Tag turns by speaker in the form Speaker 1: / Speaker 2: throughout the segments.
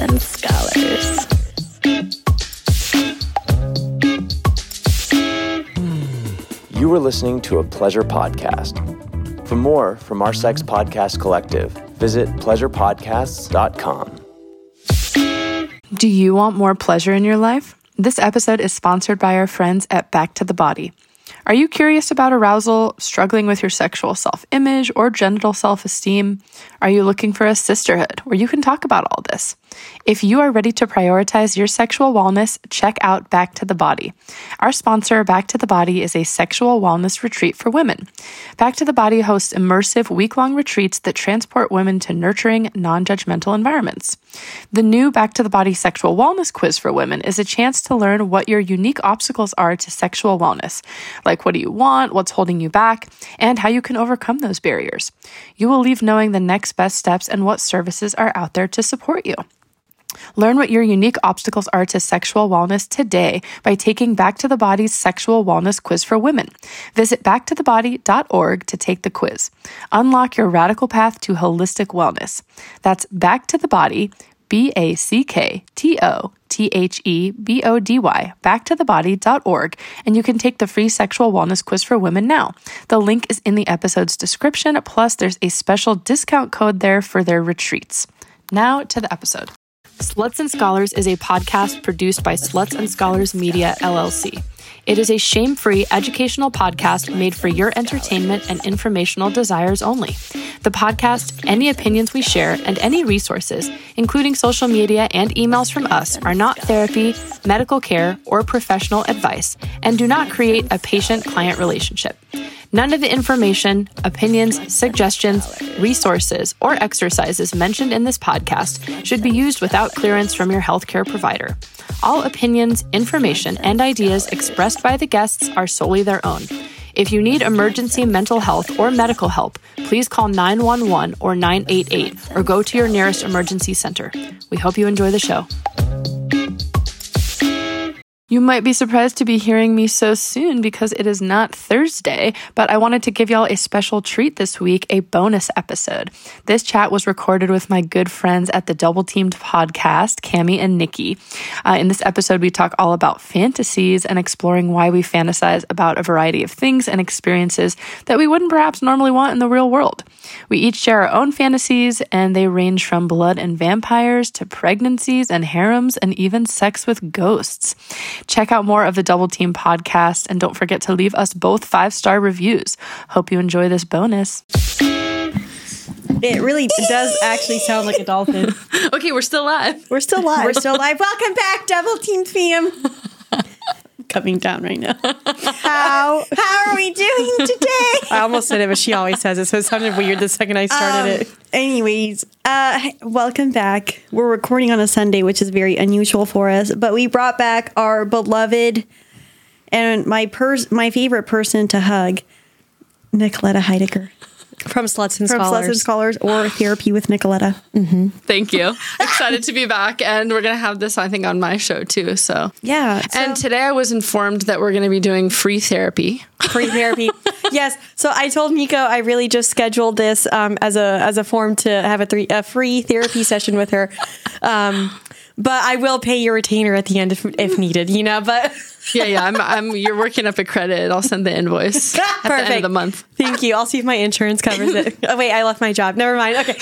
Speaker 1: and scholars.
Speaker 2: You were listening to a pleasure podcast. For more from our sex podcast collective, visit pleasurepodcasts.com.
Speaker 3: Do you want more pleasure in your life? This episode is sponsored by our friends at Back to the Body. Are you curious about arousal, struggling with your sexual self image or genital self esteem? Are you looking for a sisterhood where you can talk about all this? If you are ready to prioritize your sexual wellness, check out Back to the Body. Our sponsor, Back to the Body, is a sexual wellness retreat for women. Back to the Body hosts immersive week long retreats that transport women to nurturing, non judgmental environments. The new Back to the Body Sexual Wellness Quiz for Women is a chance to learn what your unique obstacles are to sexual wellness, like what do you want, what's holding you back, and how you can overcome those barriers. You will leave knowing the next best steps and what services are out there to support you. Learn what your unique obstacles are to sexual wellness today by taking Back to the Body's Sexual Wellness Quiz for Women. Visit backtothebody.org to take the quiz. Unlock your radical path to holistic wellness. That's Back to the Body, B A C K T O T H E B O D Y, backtothebody.org, and you can take the free sexual wellness quiz for women now. The link is in the episode's description, plus, there's a special discount code there for their retreats. Now to the episode. Sluts and Scholars is a podcast produced by Sluts and Scholars Media, LLC. It is a shame free educational podcast made for your entertainment and informational desires only. The podcast, any opinions we share, and any resources, including social media and emails from us, are not therapy, medical care, or professional advice and do not create a patient client relationship. None of the information, opinions, suggestions, resources, or exercises mentioned in this podcast should be used without clearance from your healthcare provider. All opinions, information, and ideas expressed by the guests are solely their own. If you need emergency mental health or medical help, please call 911 or 988 or go to your nearest emergency center. We hope you enjoy the show. You might be surprised to be hearing me so soon because it is not Thursday, but I wanted to give y'all a special treat this week, a bonus episode. This chat was recorded with my good friends at the Double Teamed podcast, Cami and Niki. Uh, in this episode, we talk all about fantasies and exploring why we fantasize about a variety of things and experiences that we wouldn't perhaps normally want in the real world. We each share our own fantasies, and they range from blood and vampires to pregnancies and harems and even sex with ghosts. Check out more of the Double Team podcast and don't forget to leave us both five star reviews. Hope you enjoy this bonus.
Speaker 4: It really does actually sound like a dolphin.
Speaker 3: okay, we're still live.
Speaker 4: We're still live. We're still live. Welcome back, Double Team fam. Coming down right now. How how are we doing today?
Speaker 5: I almost said it, but she always says it, so it sounded weird the second I started
Speaker 4: Um,
Speaker 5: it.
Speaker 4: Anyways, uh, welcome back. We're recording on a Sunday, which is very unusual for us, but we brought back our beloved and my pers- my favorite person to hug, Nicoletta Heidegger
Speaker 5: From Sluts and
Speaker 4: from
Speaker 5: Scholars.
Speaker 4: Sluts and Scholars or Therapy with Nicoletta.
Speaker 3: Thank you. Excited to be back. And we're going to have this, I think, on my show too. So,
Speaker 4: Yeah.
Speaker 3: and today I was informed that we're going to be doing free therapy.
Speaker 5: Free therapy.
Speaker 4: yes. So I told Nico I really just scheduled this um, as a as a form to have a three a free therapy session with her. Um, but I will pay your retainer at the end if, if needed, you know. But
Speaker 3: Yeah, yeah. I'm, I'm, you're working up a credit. I'll send the invoice at the end of the month.
Speaker 4: Thank you. I'll see if my insurance covers it. Oh wait, I left my job. Never mind. Okay.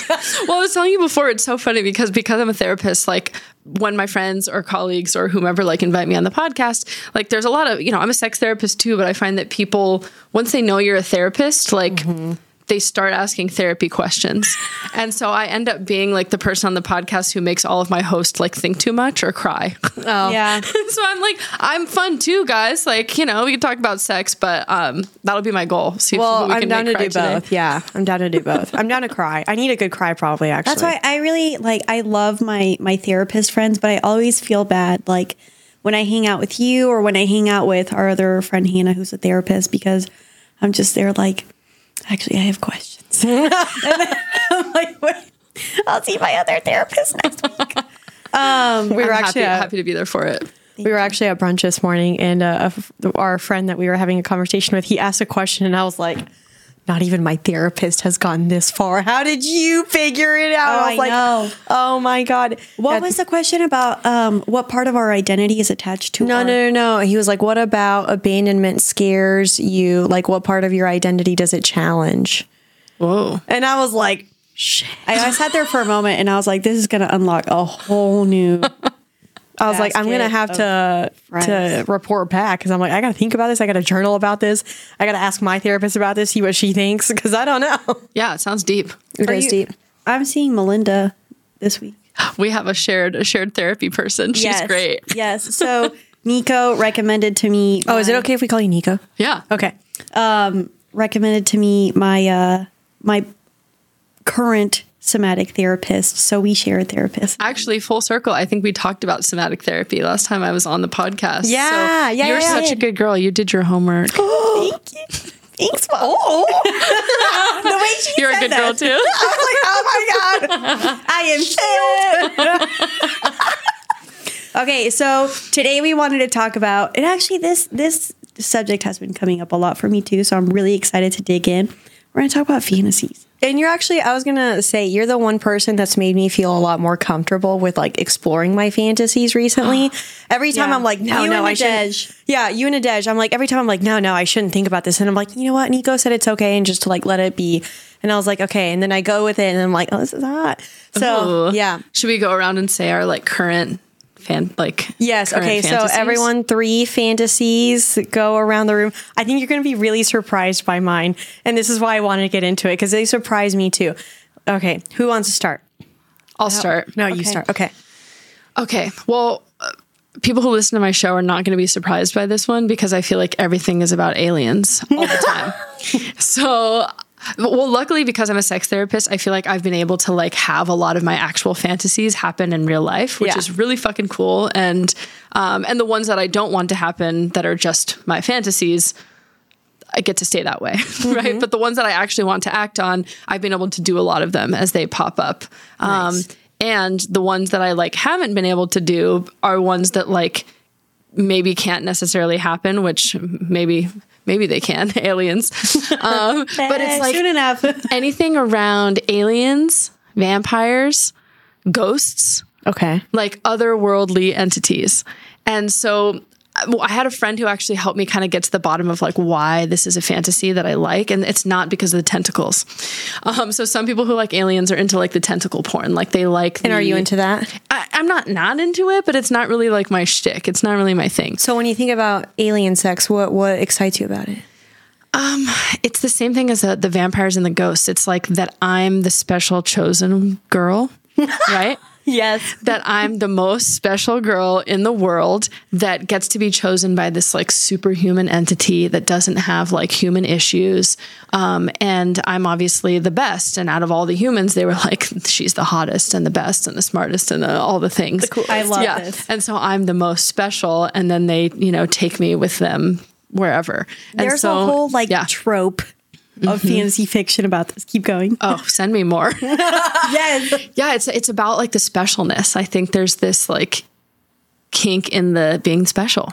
Speaker 3: Well, I was telling you before, it's so funny because because I'm a therapist, like when my friends or colleagues or whomever like invite me on the podcast, like there's a lot of, you know, I'm a sex therapist too, but I find that people once they know you're a therapist, like mm-hmm. They start asking therapy questions. And so I end up being like the person on the podcast who makes all of my hosts like think too much or cry.
Speaker 5: Oh.
Speaker 4: Yeah.
Speaker 3: so I'm like, I'm fun too, guys. Like, you know, we can talk about sex, but um that'll be my goal. See if
Speaker 5: Well,
Speaker 3: we
Speaker 5: I'm
Speaker 3: can
Speaker 5: down to do
Speaker 3: today.
Speaker 5: both. Yeah, I'm down to do both. I'm down to cry. I need a good cry, probably. Actually,
Speaker 4: That's why I really like I love my my therapist friends, but I always feel bad like when I hang out with you or when I hang out with our other friend Hannah who's a therapist because I'm just there like actually I have questions. and then I'm like wait, I'll see my other therapist next week.
Speaker 5: we were
Speaker 3: I'm
Speaker 5: actually
Speaker 3: happy,
Speaker 5: at,
Speaker 3: happy to be there for it.
Speaker 5: we were actually at brunch this morning, and uh, a f- our friend that we were having a conversation with, he asked a question, and I was like, not even my therapist has gotten this far. How did you figure it out?
Speaker 4: Oh,
Speaker 5: I was
Speaker 4: I
Speaker 5: like,
Speaker 4: know.
Speaker 5: oh my God.
Speaker 4: What
Speaker 5: That-
Speaker 4: was the question about um, what part of our identity is attached to?
Speaker 5: No,
Speaker 4: our-
Speaker 5: no, no, no. He was like, what about abandonment scares you? Like, what part of your identity does it challenge?
Speaker 3: Whoa.
Speaker 5: And I was like, shit.
Speaker 4: I, I sat there for a moment and I was like, this is going to unlock a whole new.
Speaker 5: I was like, I'm gonna have to to report back because I'm like, I gotta think about this. I gotta journal about this. I gotta ask my therapist about this, see what she thinks because I don't know.
Speaker 3: Yeah, it sounds deep.
Speaker 5: It
Speaker 4: Are
Speaker 5: is
Speaker 4: you-
Speaker 5: deep.
Speaker 4: I'm seeing Melinda this week.
Speaker 3: We have a shared a shared therapy person. She's
Speaker 4: yes.
Speaker 3: great.
Speaker 4: Yes. So Nico recommended to me.
Speaker 5: Oh, is it okay if we call you Nico?
Speaker 3: Yeah.
Speaker 5: Okay.
Speaker 4: recommended to me my uh my current somatic therapist so we share a therapist
Speaker 3: Actually, full circle. I think we talked about somatic therapy last time I was on the podcast.
Speaker 5: Yeah,
Speaker 3: So
Speaker 5: yeah,
Speaker 3: You're
Speaker 5: yeah,
Speaker 3: such
Speaker 5: yeah.
Speaker 3: a good girl. You did your homework.
Speaker 4: thank you thanks Mom. oh the way she
Speaker 3: You're a good
Speaker 4: that.
Speaker 3: girl too.
Speaker 4: I was like oh my god I am healed okay so today we wanted to talk about and actually this this subject has been coming up a lot for me too so I'm really excited to dig in we're going to talk about fantasies
Speaker 5: And you're actually, I was gonna say, you're the one person that's made me feel a lot more comfortable with like exploring my fantasies recently. Every time
Speaker 4: Yeah.
Speaker 5: I'm like, no,
Speaker 4: You
Speaker 5: no,
Speaker 4: and
Speaker 5: I shouldn't.
Speaker 4: Nadej.
Speaker 5: Yeah, you and Nadej. I'm like, every time I'm like, no, no, I shouldn't think about this. And I'm like, you know what? Nico said it's okay and just to like let it be. And I was like, okay. And then I go with it and I'm like, oh, this is hot. So
Speaker 3: Ooh.
Speaker 5: yeah.
Speaker 3: Should we go around and say our like current fan like
Speaker 5: Yes.
Speaker 3: current
Speaker 5: Okay. So everyone, three fantasies go around the room. I think you're going to be really surprised by mine, and this is why I wanted to get into it because they surprise me too. Okay, who wants to start?
Speaker 3: I'll start.
Speaker 5: No, you start. Okay.
Speaker 3: Okay. Well, uh, people who listen to my show are not going to be surprised by this one because I feel like everything is about aliens all the time. so, well, luckily because I'm a sex therapist, I feel like I've been able to like have a lot of my actual fantasies happen in real life, which
Speaker 5: Yeah.
Speaker 3: is really fucking cool. And um, and the ones that I don't want to happen that are just my fantasies. I get to stay that way, right? But the ones that I actually want to act on, I've been able to do a lot of them as they pop up. Um, and the ones that I like haven't been able to do are ones that like maybe can't necessarily happen, which maybe maybe they can aliens. Um, but it's like
Speaker 4: soon enough
Speaker 3: anything around aliens, vampires, ghosts,
Speaker 5: Okay.
Speaker 3: like otherworldly entities. And so I had a friend who actually helped me kind of get to the bottom of like why this is a fantasy that I like, and it's not because of the tentacles. Um, so some people who like aliens are into like the tentacle porn, like they like.
Speaker 5: And are you into that?
Speaker 3: I, I'm not not into it, but it's not really like my shtick. It's not really my thing.
Speaker 5: So when you think about alien sex, what what excites you about it?
Speaker 3: It's the same thing as the, the vampires and the ghosts. It's like that I'm the special chosen girl, right?
Speaker 5: Yes.
Speaker 3: that I'm the most special girl in the world that gets to be chosen by this like superhuman entity that doesn't have like human issues. Um, and I'm obviously the best. And out of all the humans, they were like, she's the hottest and the best and the smartest and the, all the things.
Speaker 4: I love this.
Speaker 3: And so I'm the most special. And then they, you know, take me with them wherever. And
Speaker 4: There's
Speaker 3: so-
Speaker 4: a whole like
Speaker 3: yeah.
Speaker 4: trope of mm-hmm. fantasy fiction about this. Keep going.
Speaker 3: Oh, send me more.
Speaker 4: yes.
Speaker 3: yeah, it's it's about like the specialness. I think there's this like kink in the being special.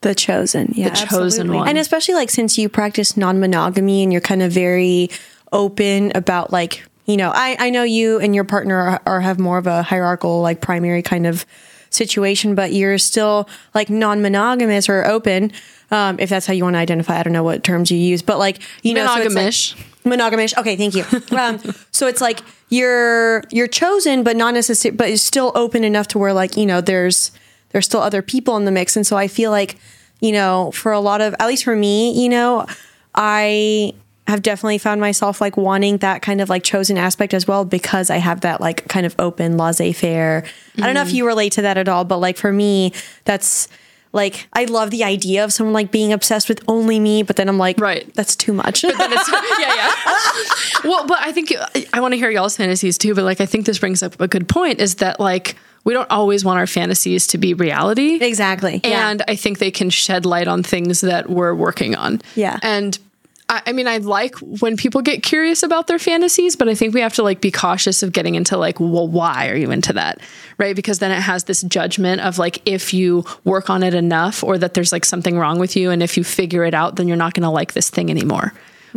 Speaker 5: The chosen. Yeah.
Speaker 3: The chosen
Speaker 4: absolutely.
Speaker 3: one.
Speaker 5: And especially like since you practice non-monogamy and you're kind of very open about like, you know, I I know you and your partner are, are have more of a hierarchical like primary kind of situation, but you're still like non-monogamous or open. Um, if that's how you want to identify, I don't know what terms you use, but like you know, so like-
Speaker 3: Monogamish.
Speaker 5: monogamish. Okay, thank you. Um, so it's like you're you're chosen, but not necessarily, but it's still open enough to where like you know there's there's still other people in the mix, and so I feel like you know for a lot of at least for me, you know, I have definitely found myself like wanting that kind of like chosen aspect as well because I have that like kind of open laissez faire. I don't know if you relate to that at all, but like for me, that's like I love the idea of someone like being obsessed with only me, but then I'm like,
Speaker 3: Right.
Speaker 5: that's too much.
Speaker 3: Then it's- yeah, yeah. well, but I think I want to hear y'all's fantasies too. But like, I think this brings up a good point: is that like we don't always want our fantasies to be reality.
Speaker 5: Exactly. Yeah.
Speaker 3: And I think they can shed light on things that we're working on.
Speaker 5: Yeah.
Speaker 3: And I, I mean, I like when people get curious about their fantasies, but I think we have to like be cautious of getting into like, well, why are you into that? Right. Because then it has this judgment of like, if you work on it enough or that there's like something wrong with you. And if you figure it out, then you're not going to like this thing anymore.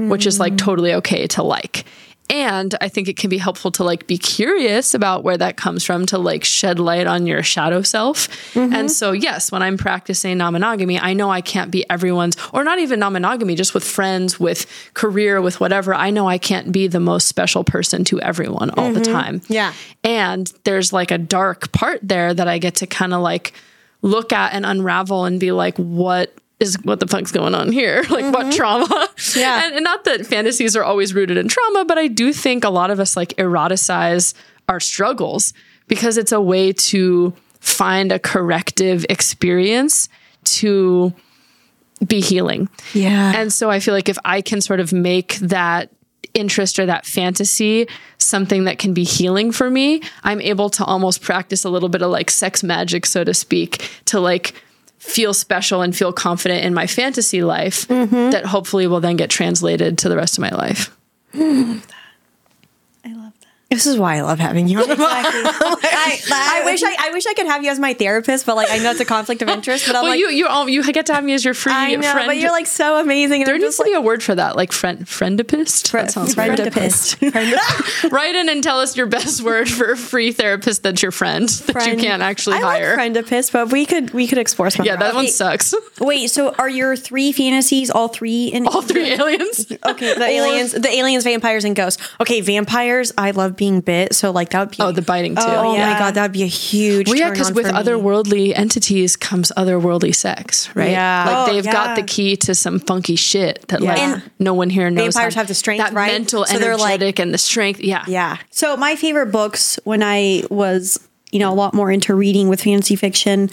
Speaker 3: which is like hmm. totally okay to like. And I think it can be helpful to like be curious about where that comes from to like shed light on your shadow self. Mm-hmm. And so, yes, when I'm practicing non monogamy, I know I can't be everyone's, or not even non monogamy, just with friends, with career, with whatever. I know I can't be the most special person to everyone all the mm-hmm. time.
Speaker 5: Yeah.
Speaker 3: And there's like a dark part there that I get to kind of like look at and unravel and be like, what is what the fuck's going on here? Like what mm-hmm. trauma?
Speaker 5: Yeah.
Speaker 3: And, and not that fantasies are always rooted in trauma, but I do think a lot of us like eroticize our struggles because it's a way to find a corrective experience to be healing.
Speaker 5: Yeah.
Speaker 3: And so I feel like if I can sort of make that interest or that fantasy something that can be healing for me, I'm able to almost practice a little bit of like sex magic, so to speak, to like feel special and feel confident in my fantasy life that hopefully will then get translated to the rest of my life.
Speaker 4: I love that.
Speaker 5: This is why I love having you. on the podcast.
Speaker 4: I,
Speaker 5: I wish I, I wish I could have you as my therapist, but like I know it's a conflict of interest. But I'm
Speaker 3: Well,
Speaker 5: like,
Speaker 3: you you all you get to have me as your free
Speaker 5: I know,
Speaker 3: friend.
Speaker 5: but you're like so amazing. And
Speaker 3: there
Speaker 5: I'm
Speaker 3: needs
Speaker 5: just
Speaker 3: to
Speaker 5: like,
Speaker 3: be a word for that, like friend friendipist. That sounds great.
Speaker 5: friendipist.
Speaker 3: Write in and tell us your best word for a free therapist that's your friend that you can't actually
Speaker 5: I
Speaker 3: hire.
Speaker 5: like friendipist, but we could we could explore some.
Speaker 3: yeah, that
Speaker 5: other
Speaker 3: one
Speaker 5: options.
Speaker 3: sucks.
Speaker 4: Wait, so are your three fantasies all three in
Speaker 3: All three aliens.
Speaker 5: Okay, the aliens, the aliens, vampires, and ghosts. Okay, vampires. I love being bit, so like that would be.
Speaker 3: Oh, the biting too.
Speaker 5: Oh
Speaker 4: yeah.
Speaker 5: my god, that would be a huge.
Speaker 3: Well, yeah, because with otherworldly entities comes otherworldly sex, right?
Speaker 5: Yeah.
Speaker 3: like
Speaker 4: Oh,
Speaker 3: they've got the key to some funky shit that
Speaker 5: Yeah.
Speaker 3: like
Speaker 5: And
Speaker 3: no one here knows.
Speaker 5: vampires
Speaker 3: how-
Speaker 5: have the strength,
Speaker 3: that
Speaker 5: right?
Speaker 3: mental,
Speaker 5: So they're like-
Speaker 3: and the strength. Yeah,
Speaker 5: Yeah.
Speaker 4: So my favorite books when I was, you know, a lot more into reading with fantasy fiction,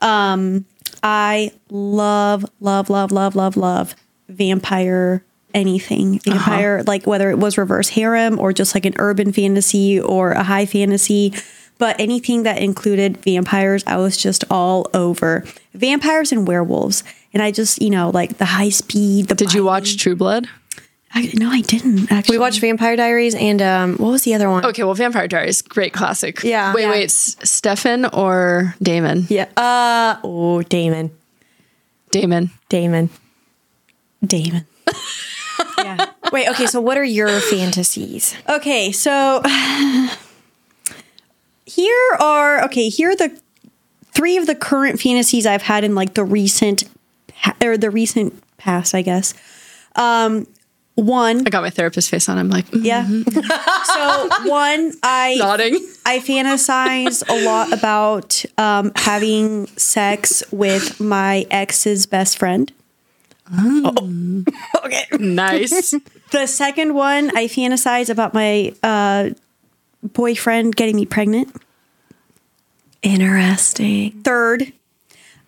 Speaker 4: um, I love, love, love, love, love, love vampire anything. Vampire, like whether it was reverse harem or just like an urban fantasy or a high fantasy. But anything that included vampires, I was just all over. Vampires and werewolves. And I just, you know, like the high speed. The
Speaker 3: Did you watch True Blood?
Speaker 4: I, no, I didn't actually.
Speaker 5: We watched Vampire Diaries and um, what was the other one?
Speaker 3: Okay, well, Vampire Diaries, great classic.
Speaker 5: Yeah.
Speaker 3: Wait,
Speaker 5: Yeah.
Speaker 3: wait, S- Stefan or Damon?
Speaker 5: Yeah. Uh oh, Damon.
Speaker 3: Damon.
Speaker 5: Damon.
Speaker 4: Damon. yeah.
Speaker 5: Wait. Okay. So, what are your fantasies?
Speaker 4: Okay, so here are okay. Here are the three of the current fantasies I've had in like the recent or the recent past, I guess. Um, one,
Speaker 3: I got my therapist face on. I'm like, mm,
Speaker 4: yeah. so one, I
Speaker 3: nodding.
Speaker 4: I fantasize a lot about um, having sex with my ex's best friend.
Speaker 5: Okay.
Speaker 3: Nice.
Speaker 4: The second one, I fantasize about my uh, boyfriend getting me pregnant.
Speaker 5: Interesting.
Speaker 4: Third,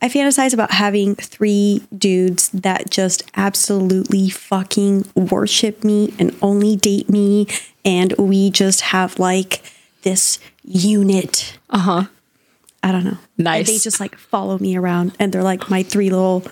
Speaker 4: I fantasize about having three dudes that just absolutely fucking worship me and only date me. And we just have like this unit.
Speaker 3: Uh huh.
Speaker 4: I don't know.
Speaker 3: Nice.
Speaker 4: And they just like follow me around and they're like my three little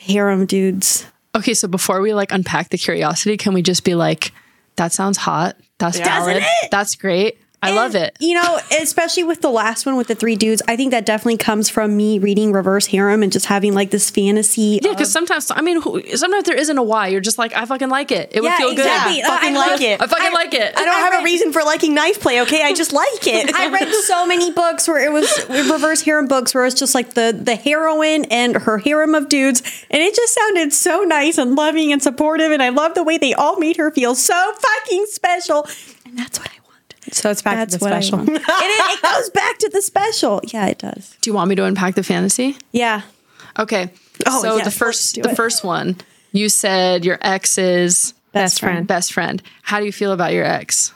Speaker 4: harem dudes.
Speaker 3: Okay, so before we like unpack the curiosity, can we just be like, that sounds hot. That's valid.
Speaker 4: it?
Speaker 3: That's great. I love it.
Speaker 4: You know, especially with the last one with the three dudes, I think that definitely comes from me reading Reverse Harem and just having like this fantasy.
Speaker 3: Yeah,
Speaker 4: of-
Speaker 3: because sometimes, I mean, who- sometimes there isn't a why. You're just like, I fucking like it. It would
Speaker 4: Yeah,
Speaker 3: feel good.
Speaker 4: exactly.
Speaker 3: I uh, fucking
Speaker 4: I
Speaker 3: like
Speaker 4: love-
Speaker 3: it. I fucking
Speaker 4: I-
Speaker 3: like it.
Speaker 5: I don't
Speaker 4: I
Speaker 5: have
Speaker 4: read-
Speaker 5: a reason for liking knife play. Okay, I just like it.
Speaker 4: I read so many books where it was reverse harem books where it's just like the the heroine and her harem of dudes, and it just sounded so nice and loving and supportive, and I love the way they all made her feel so fucking special, and that's what I want.
Speaker 5: So it's back
Speaker 4: That's
Speaker 5: to the
Speaker 4: what I
Speaker 5: special.
Speaker 4: want. and it, it goes back to the special. Yeah, it does.
Speaker 3: Do you want me to unpack the fantasy?
Speaker 4: Yeah.
Speaker 3: Okay.
Speaker 4: Oh,
Speaker 3: so
Speaker 4: yes,
Speaker 3: the first, the
Speaker 4: it.
Speaker 3: first one, you said your ex's
Speaker 5: Best friend.
Speaker 3: best friend. How do you feel about your ex?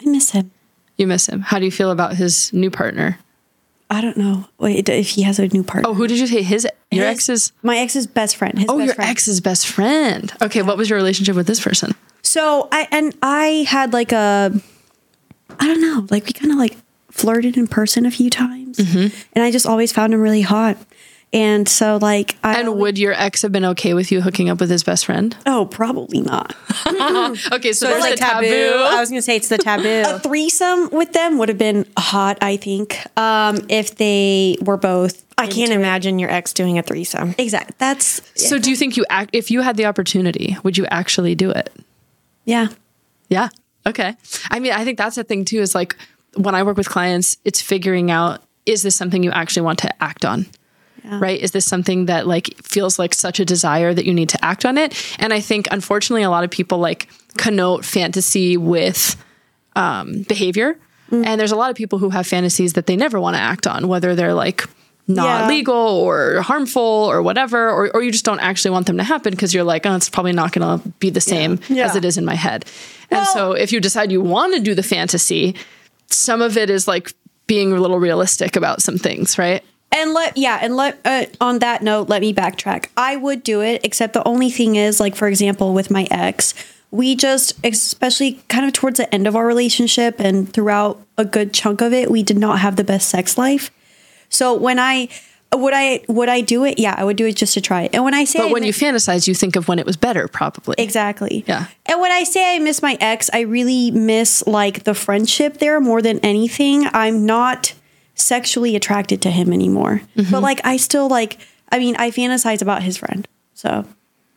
Speaker 4: I miss him.
Speaker 3: You miss him. How do you feel about his new partner?
Speaker 4: I don't know Wait, if he has a new partner.
Speaker 3: Oh, who did you say? His your
Speaker 4: His-
Speaker 3: ex's.
Speaker 4: my ex's best friend. His
Speaker 3: Oh,
Speaker 4: best
Speaker 3: your
Speaker 4: friend.
Speaker 3: ex's best friend. Okay, what was your relationship with this person?
Speaker 4: So I and I had like a, I don't know, like we kind of like flirted in person a few times, and I just always found him really hot. And so, like, I
Speaker 3: And would your ex have been okay with you hooking up with his best friend?
Speaker 4: oh, probably not.
Speaker 3: Okay, so,
Speaker 5: So
Speaker 3: there's
Speaker 5: it's
Speaker 3: a taboo.
Speaker 5: taboo. I was gonna say it's the taboo.
Speaker 4: a threesome with them would have been hot, I think, um, if they were both.
Speaker 5: I can't imagine your ex doing a threesome.
Speaker 4: Exactly. That's
Speaker 3: So do you think you act if you had the opportunity, would you actually do it?
Speaker 4: yeah.
Speaker 3: Yeah. Okay. I mean, I think that's the thing too is like when I work with clients, it's figuring out is this something you actually want to act on? Right? Is this something that like feels like such a desire that you need to act on it? And I think unfortunately a lot of people like connote fantasy with um, behavior. And there's a lot of people who have fantasies that they never want to act on, whether they're like not
Speaker 4: Yeah.
Speaker 3: legal or harmful or whatever, or, or you just don't actually want them to happen because you're like, oh, it's probably not going to be the same
Speaker 4: Yeah.
Speaker 3: as it is in my head. And so if you decide you want to do the fantasy, some of it is like being a little realistic about some things, right?
Speaker 4: And let yeah, and let uh, on that note, let me backtrack. I would do it, except the only thing is, like for example, with my ex, we just, especially kind of towards the end of our relationship and throughout a good chunk of it, we did not have the best sex life. So when I would I would I do it? Yeah, I would do it just to try it. And when I say
Speaker 3: But
Speaker 4: I
Speaker 3: when you fantasize, you think of when it was better, probably.
Speaker 4: Exactly.
Speaker 3: Yeah.
Speaker 4: And when I say I miss my ex, I really miss like the friendship there more than anything. I'm not sexually attracted to him anymore.
Speaker 3: Mm-hmm.
Speaker 4: But like I still like I mean, I fantasize about his friend. So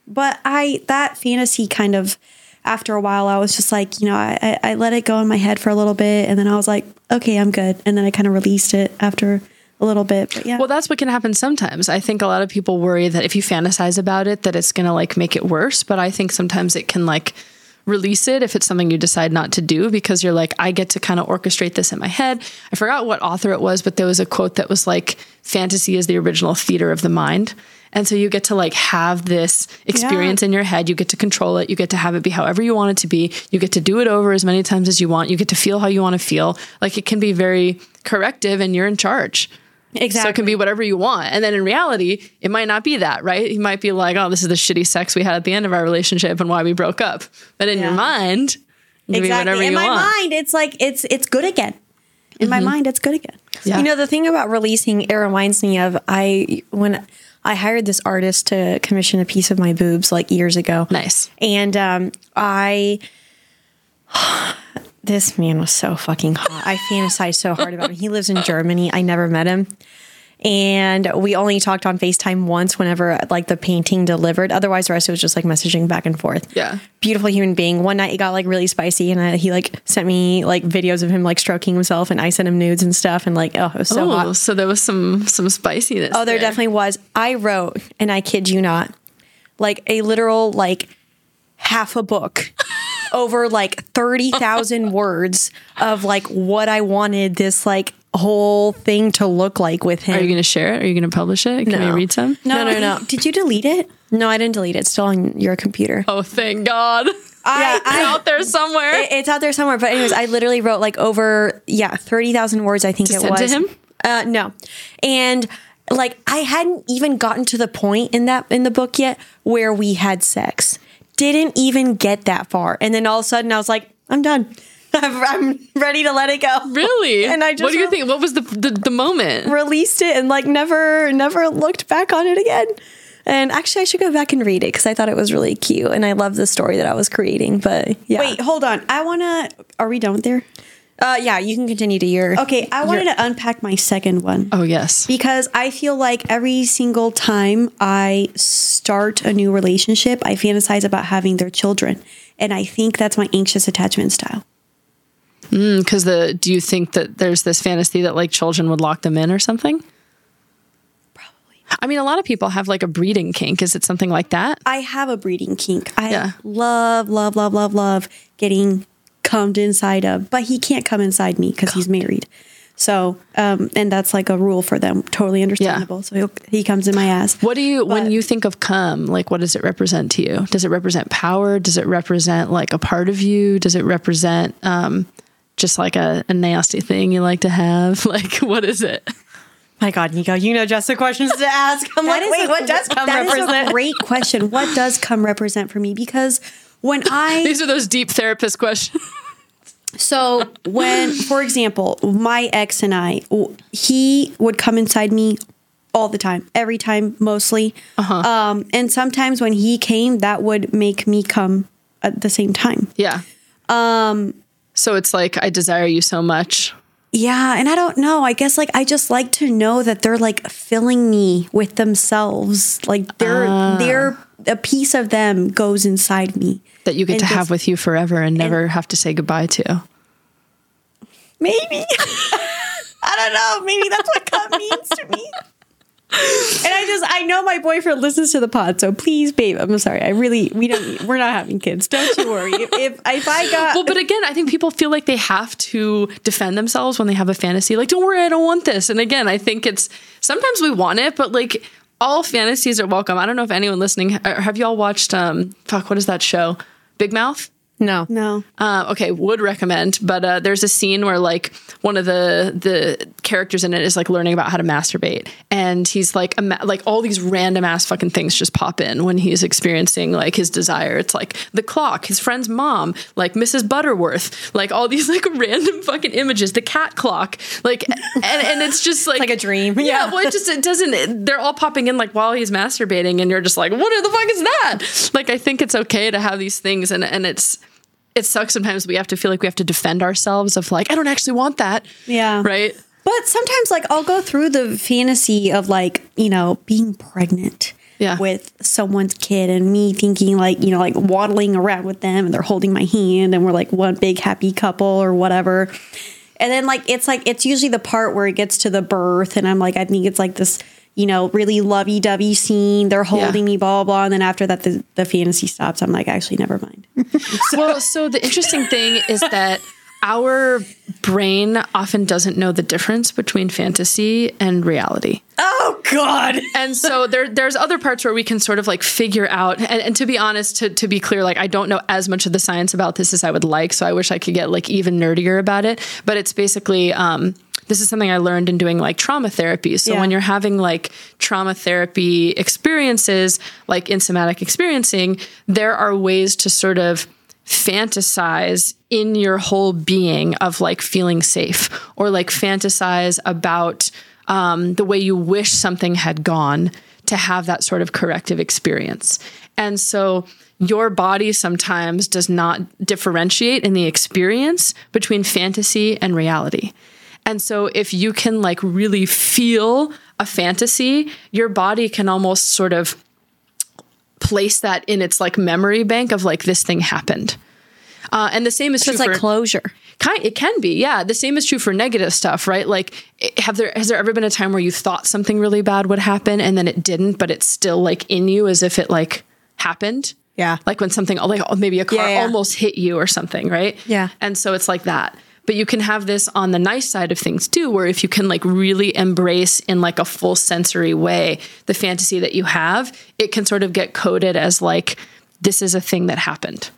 Speaker 4: but I that fantasy kind of after a while I was just like, you know, I I let it go in my head for a little bit and then I was like, okay, I'm good. And then I kind of released it after a little bit. But yeah.
Speaker 3: Well, that's what can happen sometimes. I think a lot of people worry that if you fantasize about it, that it's going to like make it worse. But I think sometimes it can like release it if it's something you decide not to do because you're like, I get to kind of orchestrate this in my head. I forgot what author it was, but there was a quote that was like, fantasy is the original theater of the mind. And so you get to like have this experience in your head. You get to control it. You get to have it be however you want it to be. You get to do it over as many times as you want. You get to feel how you want to feel. Like it can be very corrective and you're in charge. So it can be whatever you want. And then in reality, it might not be that, right? You might be like, oh, this is the shitty sex we had at the end of our relationship and why we broke up. But in your mind, whatever
Speaker 4: in my
Speaker 3: want.
Speaker 4: mind, it's like it's it's good again. In my mind, it's good again.
Speaker 3: Yeah.
Speaker 5: You know, the thing about releasing it reminds me of I when I hired this artist to commission a piece of my boobs like years ago.
Speaker 3: Nice.
Speaker 5: And um, I, this man was so fucking hot. I fantasized so hard about him. He lives in Germany. I never met him. And we only talked on FaceTime once whenever like the painting delivered. Otherwise, the rest it was just like messaging back and forth.
Speaker 3: Yeah.
Speaker 5: Beautiful human being. One night it got like really spicy and I, he like sent me like videos of him like stroking himself and I sent him nudes and stuff. And like, oh, it was so
Speaker 3: oh,
Speaker 5: hot.
Speaker 3: so there was some some spiciness.
Speaker 5: Oh, there, definitely was. I wrote, and I kid you not, like a literal like half a book over like 30,000 words of like what I wanted this like whole thing to look like with him.
Speaker 3: Are you going to share it? Are you going to publish it? Can we
Speaker 5: No.
Speaker 3: read some?
Speaker 5: No, no, no. no.
Speaker 4: Did you delete it?
Speaker 5: no, I didn't delete it. It's still on your computer.
Speaker 3: Oh, thank God.
Speaker 5: I-
Speaker 3: it's out there somewhere.
Speaker 5: It- it's out there somewhere. But anyways, I literally wrote like over yeah thirty thousand words. I think
Speaker 3: To
Speaker 5: it
Speaker 3: send to
Speaker 5: was.
Speaker 3: him?
Speaker 5: Uh, no, and like I hadn't even gotten to the point in that in the book yet where we had sex. Didn't even get that far, and then all of a sudden I was like, I'm done. I'm, I'm ready to let it go.
Speaker 3: really?
Speaker 5: And I just
Speaker 3: what do you
Speaker 5: re-
Speaker 3: think? What was the the, the moment?
Speaker 5: released it and like never never looked back on it again. And actually, I should go back and read it because I thought it was really cute and I love the story that I was creating. But yeah,
Speaker 4: Wait, hold on. I want to. Are we done with there?
Speaker 5: Uh, yeah, you can continue to your.
Speaker 4: Okay, I wanted to unpack my second one
Speaker 3: Oh, yes.
Speaker 4: because I feel like every single time I start a new relationship, I fantasize about having their children. And I think that's my anxious attachment style.
Speaker 3: Because the do you think that there's this fantasy that like children would lock them in or something?
Speaker 4: Probably.
Speaker 3: I mean, a lot of people have like a breeding kink. Is it something like that?
Speaker 4: I have a breeding kink. I
Speaker 3: Yeah.
Speaker 4: love, love, love, love, love getting cummed inside of, but he can't come inside me because he's married. So, um, and that's like a rule for them. Totally understandable. So he'll, he comes in my ass.
Speaker 3: What do you when you think of come, Like, what does it represent to you? Does it represent power? Does it represent like a part of you? Does it represent um, just like a, a nasty thing you like to have? Like, what is it?
Speaker 5: My God, Nico, you know just the questions to ask. I'm like,
Speaker 4: That is
Speaker 5: wait,
Speaker 4: a-
Speaker 5: what does come
Speaker 4: that is
Speaker 5: represent?
Speaker 4: a great question. What does come represent for me? Because when I
Speaker 3: These are those deep therapist questions.
Speaker 4: So when, for example, my ex and I, he would come inside me all the time, every time, mostly. Um, and sometimes when he came, that would make me come at the same time.
Speaker 3: Yeah. Um so it's like I desire you so much.
Speaker 4: Yeah, and I don't know. I guess like I just like to know that they're like filling me with themselves. Like they're they're a piece of them goes inside me.
Speaker 3: That you get
Speaker 4: And
Speaker 3: to have with you forever and never have to say goodbye to.
Speaker 4: Maybe. I don't know. Maybe that's what cum means to me. And I just I know my boyfriend listens to the pod, so please, babe, I'm sorry. I really we don't we're not having kids. Don't you worry. If if, if I got
Speaker 3: Well, but again, I think people feel like they have to defend themselves when they have a fantasy. Like, don't worry, I don't want this. And again, I think it's sometimes we want it, but like all fantasies are welcome. I don't know if anyone listening uh, have you all watched um fuck, what is that show? Big Mouth?
Speaker 5: No.
Speaker 4: no.
Speaker 3: Uh, okay, would recommend, but uh, there's a scene where like one of the the characters in it is like learning about how to masturbate, and he's like ima- like all these random ass fucking things just pop in when he's experiencing like his desire. It's like the clock, his friend's mom, like Mrs. Butterworth, like all these like random fucking images, the cat clock, like and and it's just like
Speaker 5: like a dream.
Speaker 3: yeah,
Speaker 5: Yeah.
Speaker 3: well, it just it doesn't. They're all popping in like while he's masturbating, and you're just like, what the fuck is that? Like, I think it's okay to have these things, and and it's it sucks sometimes we have to feel like we have to defend ourselves of like I don't actually want that.
Speaker 4: Yeah.
Speaker 3: Right.
Speaker 4: But sometimes, like, I'll go through the fantasy of, like, you know, being pregnant
Speaker 3: Yeah.
Speaker 4: with someone's kid and me thinking, like, you know, like waddling around with them and they're holding my hand and we're like one big happy couple or whatever. And then, like, it's like, it's usually the part where it gets to the birth. And I'm like, I think it's like this, you know, really lovey dovey scene. They're holding me, blah, blah, blah. And then after that, the, the fantasy stops. I'm like, actually, never mind.
Speaker 3: well, so the interesting thing is that our brain often doesn't know the difference between fantasy and reality.
Speaker 4: oh, God.
Speaker 3: and so there there's other parts where we can sort of like figure out and, and to be honest to, to be clear like i don't know as much of the science about this as i would like so i wish i could get like even nerdier about it but it's basically um this is something I learned in doing like trauma therapy. So
Speaker 4: Yeah.
Speaker 3: when you're having like trauma therapy experiences, like in somatic experiencing, there are ways to sort of fantasize in your whole being of like feeling safe or like fantasize about um, the way you wish something had gone to have that sort of corrective experience. And so your body sometimes does not differentiate in the experience between fantasy and reality. And so if you can like really feel a fantasy, your body can almost sort of place that in its like memory bank of like this thing happened. Uh, and the same is
Speaker 5: So
Speaker 3: true
Speaker 5: it's like
Speaker 3: for
Speaker 5: closure.
Speaker 3: Kind, it can be, yeah. The same is true for negative stuff, right? Like, have there has there ever been a time where you thought something really bad would happen and then it didn't, but it's still like in you as if it like happened?
Speaker 5: Yeah.
Speaker 3: Like when something like oh, maybe a car
Speaker 5: Yeah, yeah.
Speaker 3: almost hit you or something, right?
Speaker 5: Yeah.
Speaker 3: And so it's like that. But you can have this on the nice side of things too, where if you can like really embrace in like a full sensory way the fantasy that you have, it can sort of get coded as like this is a thing that happened.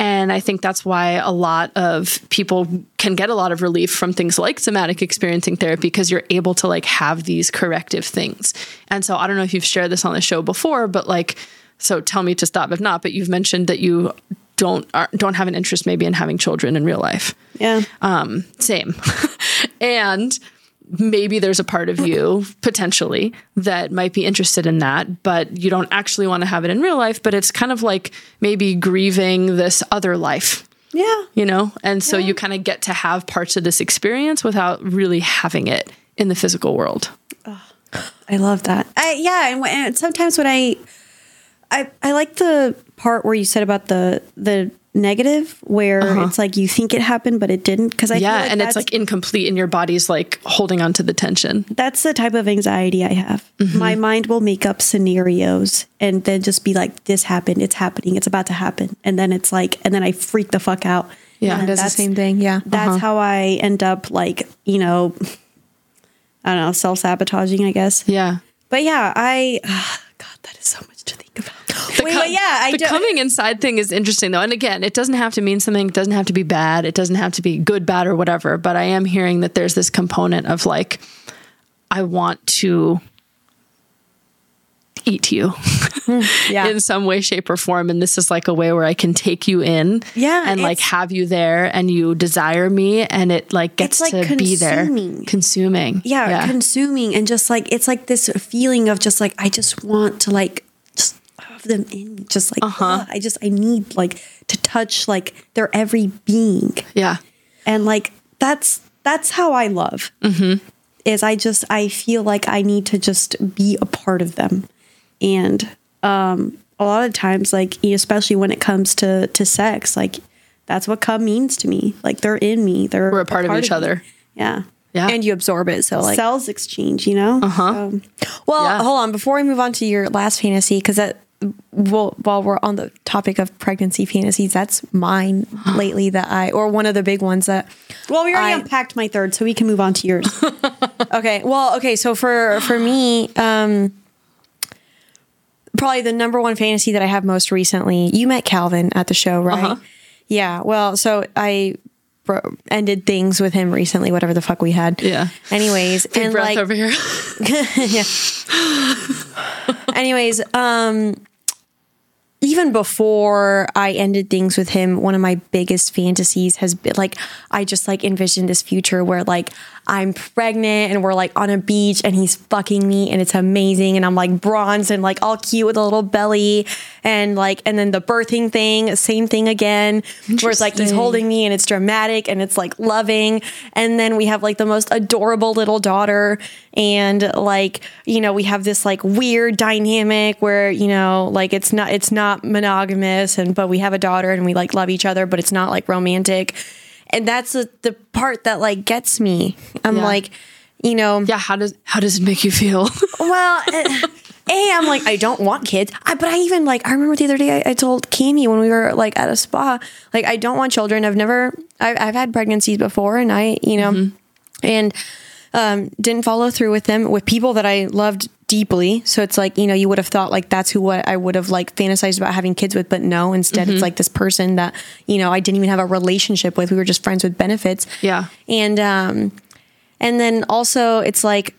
Speaker 3: And I think that's why a lot of people can get a lot of relief from things like somatic experiencing therapy because you're able to like have these corrective things. And so I don't know if you've shared this on the show before, but like, so tell me to stop if not. But you've mentioned that you don't are, don't have an interest maybe in having children in real life.
Speaker 4: Yeah.
Speaker 3: Um, same. and maybe there's a part of you potentially that might be interested in that, but you don't actually want to have it in real life. But it's kind of like maybe grieving this other life,
Speaker 4: Yeah.
Speaker 3: you know? And so you kind of get to have parts of this experience without really having it in the physical world.
Speaker 4: I love that. I, yeah, and, and sometimes when I, I, I like the part where you said about the the negative, where it's like you think it happened but it didn't. Because I
Speaker 3: Uh-huh. yeah.
Speaker 4: like
Speaker 3: and it's like incomplete and your body's like holding on to the tension.
Speaker 4: that's the type of anxiety I have.
Speaker 3: Mm-hmm.
Speaker 4: My mind will make up scenarios and then just be like, "This happened. It's happening. It's about to happen," and then it's like, and then I freak the fuck out.
Speaker 3: Yeah.
Speaker 4: And
Speaker 5: It does the same thing. Yeah.
Speaker 4: That's how I end up like you know, I don't know, self sabotaging. I guess.
Speaker 3: Yeah.
Speaker 4: But yeah, I God, that is so much to think about.
Speaker 3: The
Speaker 4: Wait,
Speaker 3: co-
Speaker 4: but yeah, I
Speaker 3: the
Speaker 4: do-
Speaker 3: coming inside thing is interesting though, and again, it doesn't have to mean something. It doesn't have to be bad. It doesn't have to be good, bad, or whatever. But I am hearing that there's this component of like, I want to eat you hmm,
Speaker 5: Yeah.
Speaker 3: in some way, shape, or form. And this is like a way where I can take you in
Speaker 5: Yeah,
Speaker 3: and like have you there and you desire me and it like gets
Speaker 4: like,
Speaker 3: to be there.
Speaker 4: consuming.
Speaker 3: Consuming.
Speaker 4: yeah, consuming and just like it's like this feeling of just like I just want to like just have them in just like ugh, I just I need like to touch like their every being
Speaker 3: yeah.
Speaker 4: and like that's that's how I love
Speaker 3: Mm-hmm.
Speaker 4: is I just I feel like I need to just be a part of them and um a lot of times like especially when it comes to to sex like that's what cum means to me like they're in me they're
Speaker 3: We're a part of each
Speaker 4: me.
Speaker 3: other.
Speaker 4: yeah
Speaker 3: Yeah.
Speaker 5: and you absorb it. So like,
Speaker 4: cells exchange you know uh-huh
Speaker 5: well,
Speaker 3: Yeah.
Speaker 5: hold on before we move on to your last fantasy, because that. Well, while we're on the topic of pregnancy fantasies, that's mine lately. That I or one of the big ones that.
Speaker 4: well we already
Speaker 5: I-
Speaker 4: unpacked my third so we can move on to yours
Speaker 5: Okay, well, okay. So for for me, um, probably the number one fantasy that I have most recently. You met Calvin at the show, right?
Speaker 3: Uh-huh.
Speaker 5: Yeah. Well, so I bro- ended things with him recently. Whatever the fuck we had.
Speaker 3: Yeah.
Speaker 5: Anyways,
Speaker 3: Big
Speaker 5: and
Speaker 3: breath
Speaker 5: like,
Speaker 3: over here.
Speaker 5: yeah. Anyways, um even before I ended things with him, one of my biggest fantasies has been like I just like envisioned this future where like I'm pregnant and we're like on a beach and he's fucking me and it's amazing and I'm like bronze and like all cute with a little belly and like and then the birthing thing, same thing again. Where it's like he's holding me and it's dramatic and it's like loving. And then we have like the most adorable little daughter. And like, you know, we have this like weird dynamic where, you know, like it's not it's not monogamous and but we have a daughter and we like love each other, but it's not like romantic. And that's the, the part that like gets me. I'm
Speaker 3: Yeah.
Speaker 5: like, you know,
Speaker 3: yeah. How does how does it make you feel?
Speaker 5: well, eh, A, I'm like, I don't want kids. I, but I even like, I remember the other day I, I told Cami when we were like at a spa, like, I don't want children. I've never, I've, I've had pregnancies before and I, you know, and um, didn't follow through with them with people that I loved deeply. So it's like, you know, you would have thought like that's who what I would have like fantasized about having kids with, but no, instead it's like this person that, you know, I didn't even have a relationship with. We were just friends with benefits.
Speaker 3: Yeah.
Speaker 5: And, um, and then also it's like,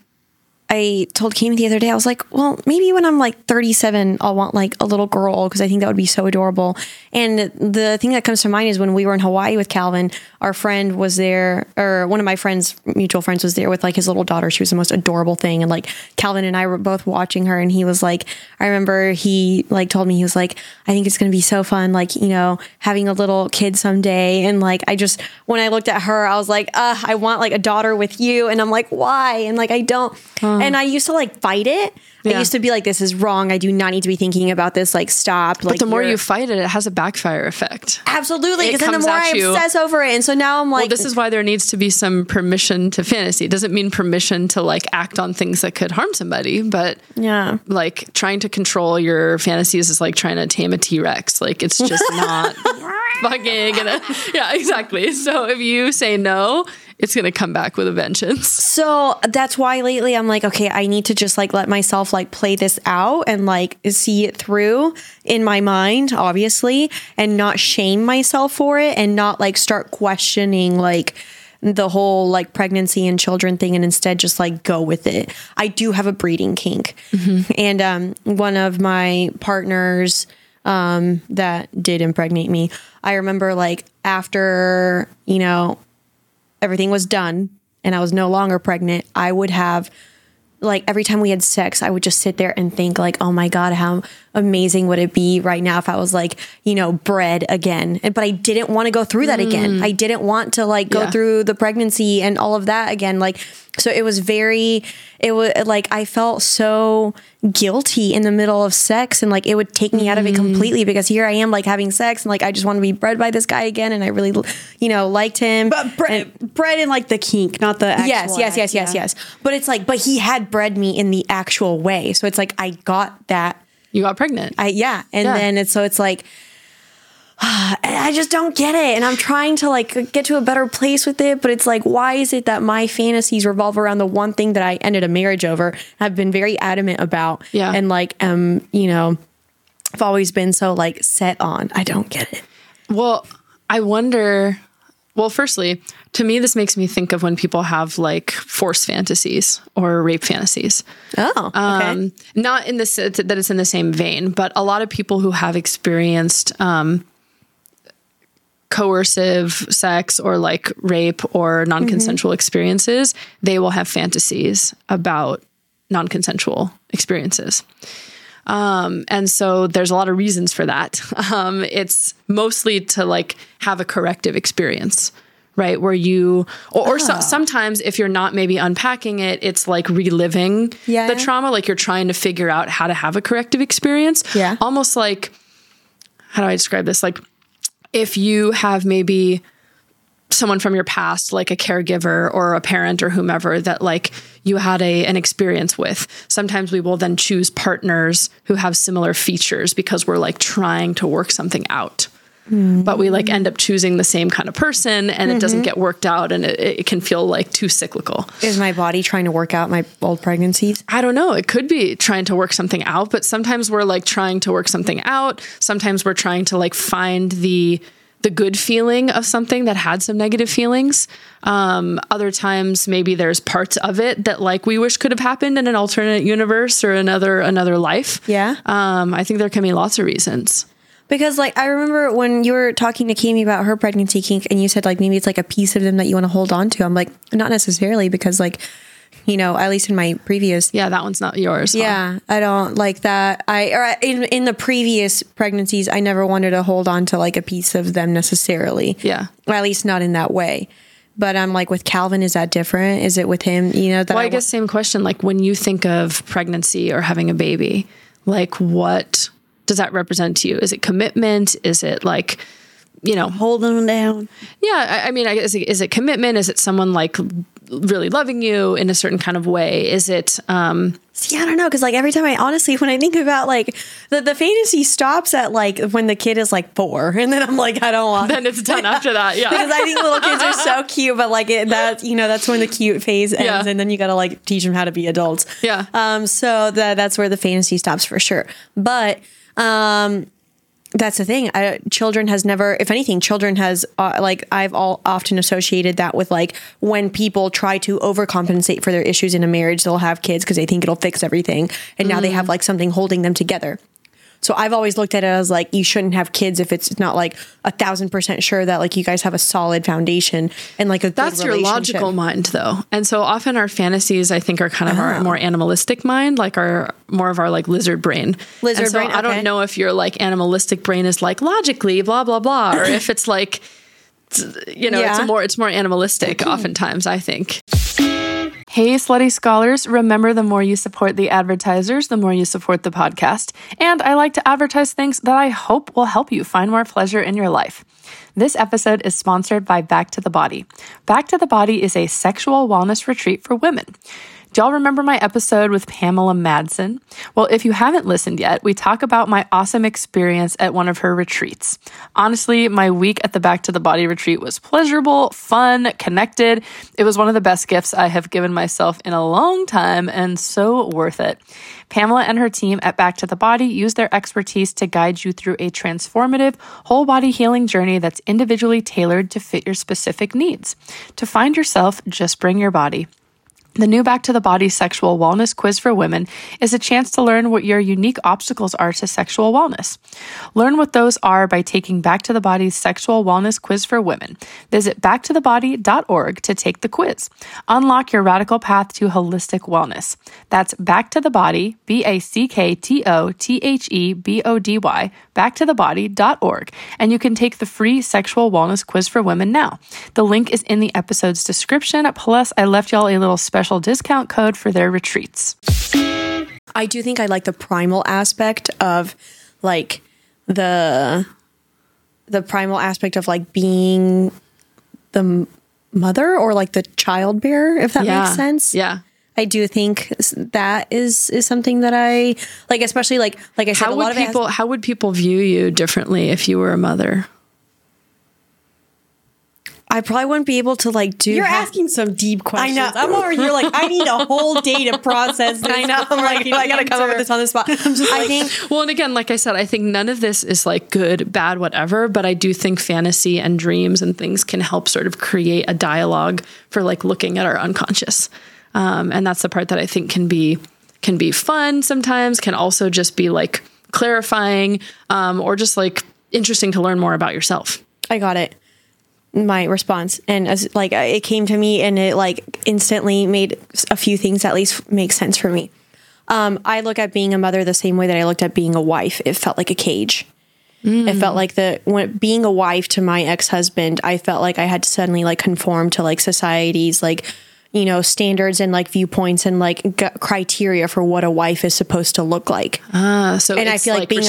Speaker 5: I told Cami the other day, I was like, well, maybe when I'm like 37, I'll want like a little girl because I think that would be so adorable. And the thing that comes to mind is when we were in Hawaii with Calvin, our friend was there, or one of my friends, mutual friends, was there with like his little daughter. She was the most adorable thing. And like Calvin and I were both watching her, and he was like, I remember he like told me, he was like, I think it's going to be so fun, like, you know, having a little kid someday. And like, I just, when I looked at her, I was like, uh, I want like a daughter with you. And I'm like, why? And like, I don't. Um, and I used to like fight it. I
Speaker 3: Yeah.
Speaker 5: used to be like, this is wrong. I do not need to be thinking about this. Like, stop. Like,
Speaker 3: But the more
Speaker 5: you're-
Speaker 3: you fight it, it has a backfire effect.
Speaker 5: absolutely,
Speaker 3: it
Speaker 5: because then the
Speaker 3: comes
Speaker 5: more
Speaker 3: at
Speaker 5: I
Speaker 3: you-
Speaker 5: obsess over it, and so now I'm like,
Speaker 3: Well, this is why there needs to be some permission to fantasy. It doesn't mean permission to like act on things that could harm somebody, but
Speaker 5: yeah.
Speaker 3: like trying to control your fantasies is like trying to tame a T Rex. Like it's just not fucking gonna. Yeah, exactly. So if you say no, it's gonna come back with a vengeance.
Speaker 5: So that's why lately I'm like, okay, I need to just like let myself like play this out and like see it through in my mind, obviously, and not shame myself for it and not like start questioning like the whole like pregnancy and children thing and instead just like go with it. I do have a breeding kink. And um one of my partners um that did impregnate me, I remember like after, you know, everything was done and I was no longer pregnant, I would have like every time we had sex, I would just sit there and think like, oh my God, how amazing would it be right now if I was like, you know, bred again. And but I didn't want to go through that again. Mm. I didn't want to like go
Speaker 3: Yeah.
Speaker 5: through the pregnancy and all of that again. Like so it was very it was like I felt so guilty in the middle of sex and like it would take me out of it mm. completely because here I am like having sex and like I just want to be bred by this guy again and I really you know liked him.
Speaker 4: But bread, bread in like the kink, not the actual
Speaker 5: yes, yes, yes, yes,
Speaker 4: yeah.
Speaker 5: yes. But it's like, but he had bred me in the actual way. So it's like I got that.
Speaker 3: You got pregnant.
Speaker 5: I yeah, and
Speaker 3: Yeah.
Speaker 5: then it's so it's like. I just don't get it. And I'm trying to like get to a better place with it, but it's like, why is it that my fantasies revolve around the one thing that I ended a marriage over? I've been very adamant about.
Speaker 3: Yeah.
Speaker 5: And like, um, you know, I've always been so like set on. I don't get it.
Speaker 3: Well, I wonder well, firstly, to me, this makes me think of when people have like force fantasies or rape fantasies.
Speaker 5: Oh, okay.
Speaker 3: Um, not in this that it's in the same vein, but a lot of people who have experienced um, coercive sex or like rape or non-consensual experiences, they will have fantasies about non-consensual experiences. Um, and so there's a lot of reasons for that. Um, it's mostly to like have a corrective experience, right? Where you, or, or so, sometimes if you're not maybe unpacking it, it's like reliving
Speaker 5: Yeah.
Speaker 3: the trauma. Like you're trying to figure out how to have a corrective experience.
Speaker 5: Yeah.
Speaker 3: Almost like, how do I describe this? Like if you have maybe someone from your past like a caregiver or a parent or whomever that like you had a an experience with sometimes we will then choose partners who have similar features because we're like trying to work something out but we like end up choosing the same kind of person and it doesn't mm-hmm. get worked out and it, it can feel like too cyclical
Speaker 5: Is my body trying to work out my old pregnancies?
Speaker 3: I don't know. It could be trying to work something out, but sometimes we're like trying to work something out. Sometimes we're trying to like find the the good feeling of something that had some negative feelings. Um, other times maybe there's parts of it that like we wish could have happened in an alternate universe or another another life.
Speaker 5: Yeah.
Speaker 3: Um, I think there can be lots of reasons.
Speaker 5: Because like I remember when you were talking to Cami about her pregnancy kink and you said like maybe it's like a piece of them that you want to hold on to. I'm like, not necessarily because like, you know, at least in my previous
Speaker 3: Yeah, that one's not yours. huh?
Speaker 5: Yeah, I don't like that. I or in in the previous pregnancies, I never wanted to hold on to like a piece of them necessarily.
Speaker 3: Yeah.
Speaker 5: Or at least not in that way. But I'm like with Calvin, is that different? Is it with him? You know, that
Speaker 3: Well, I
Speaker 5: wa-
Speaker 3: guess same question. Like when you think of pregnancy or having a baby, like what does that represent to you? Is it commitment? Is it like, you know,
Speaker 4: Holding them down.
Speaker 3: yeah, I, I mean, I guess is it commitment? Is it someone like really loving you in a certain kind of way? Is it um
Speaker 5: See, I don't know, because like every time I honestly, when I think about like the, the fantasy stops at like when the kid is like four, and then I'm like, I don't want.
Speaker 3: then it's done after that? Yeah.
Speaker 5: because I think little kids are so cute, but like it, that, you know, that's when the cute phase ends,
Speaker 3: Yeah.
Speaker 5: and then you got to like teach them how to be adults.
Speaker 3: Yeah.
Speaker 5: Um. So that that's where the fantasy stops for sure. But um, that's the thing. I, children has never, if anything, children has uh, like I've all often associated that with like when people try to overcompensate for their issues in a marriage, they'll have kids because they think it'll fix everything, and now they have like something holding them together. So I've always looked at it as like you shouldn't have kids if it's not like a thousand percent sure that like you guys have a solid foundation and like a good
Speaker 3: That's your logical mind, though. And so often our fantasies, I think, are kind of our oh. more animalistic mind, like our more of our like lizard brain.
Speaker 5: Lizard
Speaker 3: so
Speaker 5: brain,
Speaker 3: I don't know if your like animalistic brain is like logically blah blah blah, or if it's like, you know, it's
Speaker 5: Yeah.
Speaker 3: a more it's more animalistic. oftentimes, I think.
Speaker 1: Hey, slutty scholars, remember the more you support the advertisers, the more you support the podcast. And I like to advertise things that I hope will help you find more pleasure in your life. This episode is sponsored by Back to the Body. Back to the Body is a sexual wellness retreat for women. Do y'all remember my episode with Pamela Madsen? Well, if you haven't listened yet, we talk about my awesome experience at one of her retreats. Honestly, my week at the Back to the Body retreat was pleasurable, fun, connected. It was one of the best gifts I have given myself in a long time and so worth it. Pamela and her team at Back to the Body use their expertise to guide you through a transformative, whole body healing journey that's individually tailored to fit your specific needs. To find yourself, just bring your body. The new Back to the Body Sexual Wellness Quiz for Women is a chance to learn what your unique obstacles are to sexual wellness. Learn what those are by taking Back to the Body's Sexual Wellness Quiz for Women. Visit backtothebody.org to take the quiz. Unlock your radical path to holistic wellness. That's Back to the Body, B A C K T O T H E B O D Y, backtothebody.org, and you can take the free Sexual Wellness Quiz for Women now. The link is in the episode's description, plus, I left y'all a little special discount code for their retreats.
Speaker 5: I do think I like the primal aspect of like the the primal aspect of like being the m- mother or like the child bearer, if that
Speaker 3: Yeah.
Speaker 5: makes sense.
Speaker 3: Yeah.
Speaker 5: I do think that is is something that I like, especially like like I said,
Speaker 3: How
Speaker 5: a lot
Speaker 3: would
Speaker 5: of it has-
Speaker 3: people how would people view you differently if you were a mother?
Speaker 5: I probably wouldn't be able to like do.
Speaker 4: You're
Speaker 5: have-
Speaker 4: asking some deep questions.
Speaker 5: I know.
Speaker 4: I'm over. You're like, I need a whole day to process. This
Speaker 5: I know. I'm like,
Speaker 4: can
Speaker 5: I gotta come up with this on the spot. I think
Speaker 3: Well, and again, like I said, I think none of this is like good, bad, whatever, but I do think fantasy and dreams and things can help sort of create a dialogue for like looking at our unconscious. Um, and that's the part that I think can be can be fun sometimes, can also just be like clarifying um, or just like interesting to learn more about yourself.
Speaker 5: I got it. My response, and as like it came to me, and it like instantly made a few things at least make sense for me. Um, I look at being a mother the same way that I looked at being a wife. It felt like a cage. It felt like the when being a wife to my ex husband, I felt like I had to suddenly like conform to like society's like you know standards and like viewpoints and like g- criteria for what a wife is supposed to look like
Speaker 3: Uh, so
Speaker 5: And I feel like
Speaker 3: like,
Speaker 5: being a-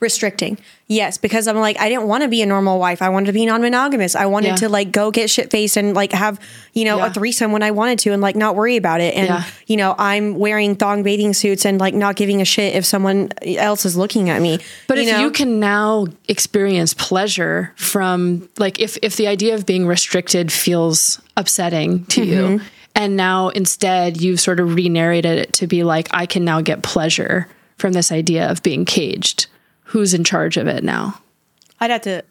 Speaker 3: restricting.
Speaker 5: Yes, because I'm like I didn't want to be a normal wife. I wanted to be non-monogamous. I wanted
Speaker 3: Yeah.
Speaker 5: to like go get shit faced and like have you know
Speaker 3: Yeah.
Speaker 5: a threesome when I wanted to and like not worry about it. And
Speaker 3: Yeah.
Speaker 5: you know I'm wearing thong bathing suits and like not giving a shit if someone else is looking at me.
Speaker 3: But if
Speaker 5: know?
Speaker 3: you can now experience pleasure from like if if the idea of being restricted feels upsetting to you
Speaker 5: Mm-hmm.
Speaker 3: and now instead you've sort of re-narrated it to be like I can now get pleasure from this idea of being caged. Who's in charge of it now?
Speaker 5: I'd have to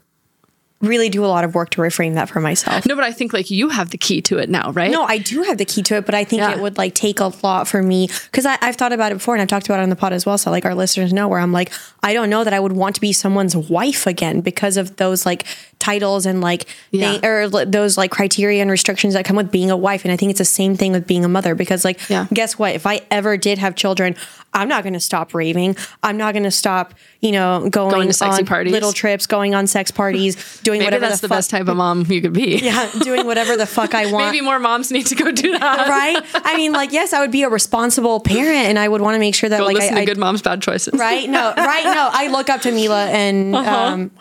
Speaker 5: really do a lot of work to reframe that for myself.
Speaker 3: No, but I think like you have the key to it now, right?
Speaker 5: No, I do have the key to it, but I think
Speaker 3: Yeah.
Speaker 5: it would like take a lot for me because I've thought about it before and I've talked about it on the pod as well. So like our listeners know where I'm like, I don't know that I would want to be someone's wife again because of those like titles and like
Speaker 3: Yeah.
Speaker 5: thing, or those like criteria and restrictions that come with being a wife. And I think it's the same thing with being a mother because like,
Speaker 3: Yeah.
Speaker 5: guess what? If I ever did have children, I'm not going to stop raving. I'm not going to stop, you know, going,
Speaker 3: Going to sexy
Speaker 5: on
Speaker 3: parties.
Speaker 5: little trips, going on sex parties, doing
Speaker 3: Maybe
Speaker 5: whatever
Speaker 3: that's
Speaker 5: the,
Speaker 3: the,
Speaker 5: fuck.
Speaker 3: best type of mom you could be.
Speaker 5: Yeah, doing whatever the fuck I want
Speaker 3: Maybe more moms need to go do that.
Speaker 5: right? I mean, like, yes, I would be a responsible parent, and I would want to make sure that,
Speaker 3: Go
Speaker 5: like,
Speaker 3: listen
Speaker 5: I,
Speaker 3: to
Speaker 5: I-
Speaker 3: good moms, bad choices.
Speaker 5: right? No, right? No, I look up to Mila and
Speaker 3: Uh-huh.
Speaker 5: um,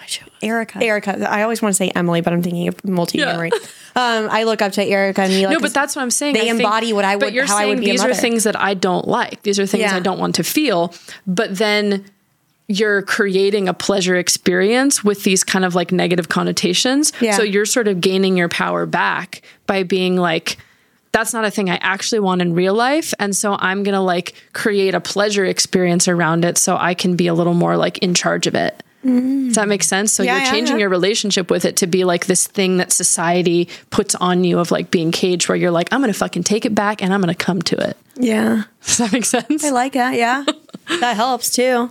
Speaker 4: Erica.
Speaker 5: Erica. I always want to say Emily, but I'm thinking of Multiamory. Um, I look up to Erica and Mila.
Speaker 3: No, but that's what I'm saying.
Speaker 5: They
Speaker 3: I think-
Speaker 5: embody what I would,
Speaker 3: But you're
Speaker 5: how I
Speaker 3: saying
Speaker 5: would be
Speaker 3: these are things that I don't like. These are things
Speaker 5: Yeah.
Speaker 3: I don't want to feel. But then you're creating a pleasure experience with these kind of like negative connotations.
Speaker 5: Yeah.
Speaker 3: So you're sort of gaining your power back by being like, that's not a thing I actually want in real life. And so I'm going to like create a pleasure experience around it so I can be a little more like in charge of it. Mm. Does that make sense? So
Speaker 5: Yeah,
Speaker 3: you're
Speaker 5: yeah,
Speaker 3: changing
Speaker 5: yeah.
Speaker 3: your relationship with it to be like this thing that society puts on you of like being caged, where you're like, I'm going to fucking take it back and I'm going to come to it.
Speaker 5: yeah,
Speaker 3: Does that make sense?
Speaker 5: I like that. Yeah, that helps too.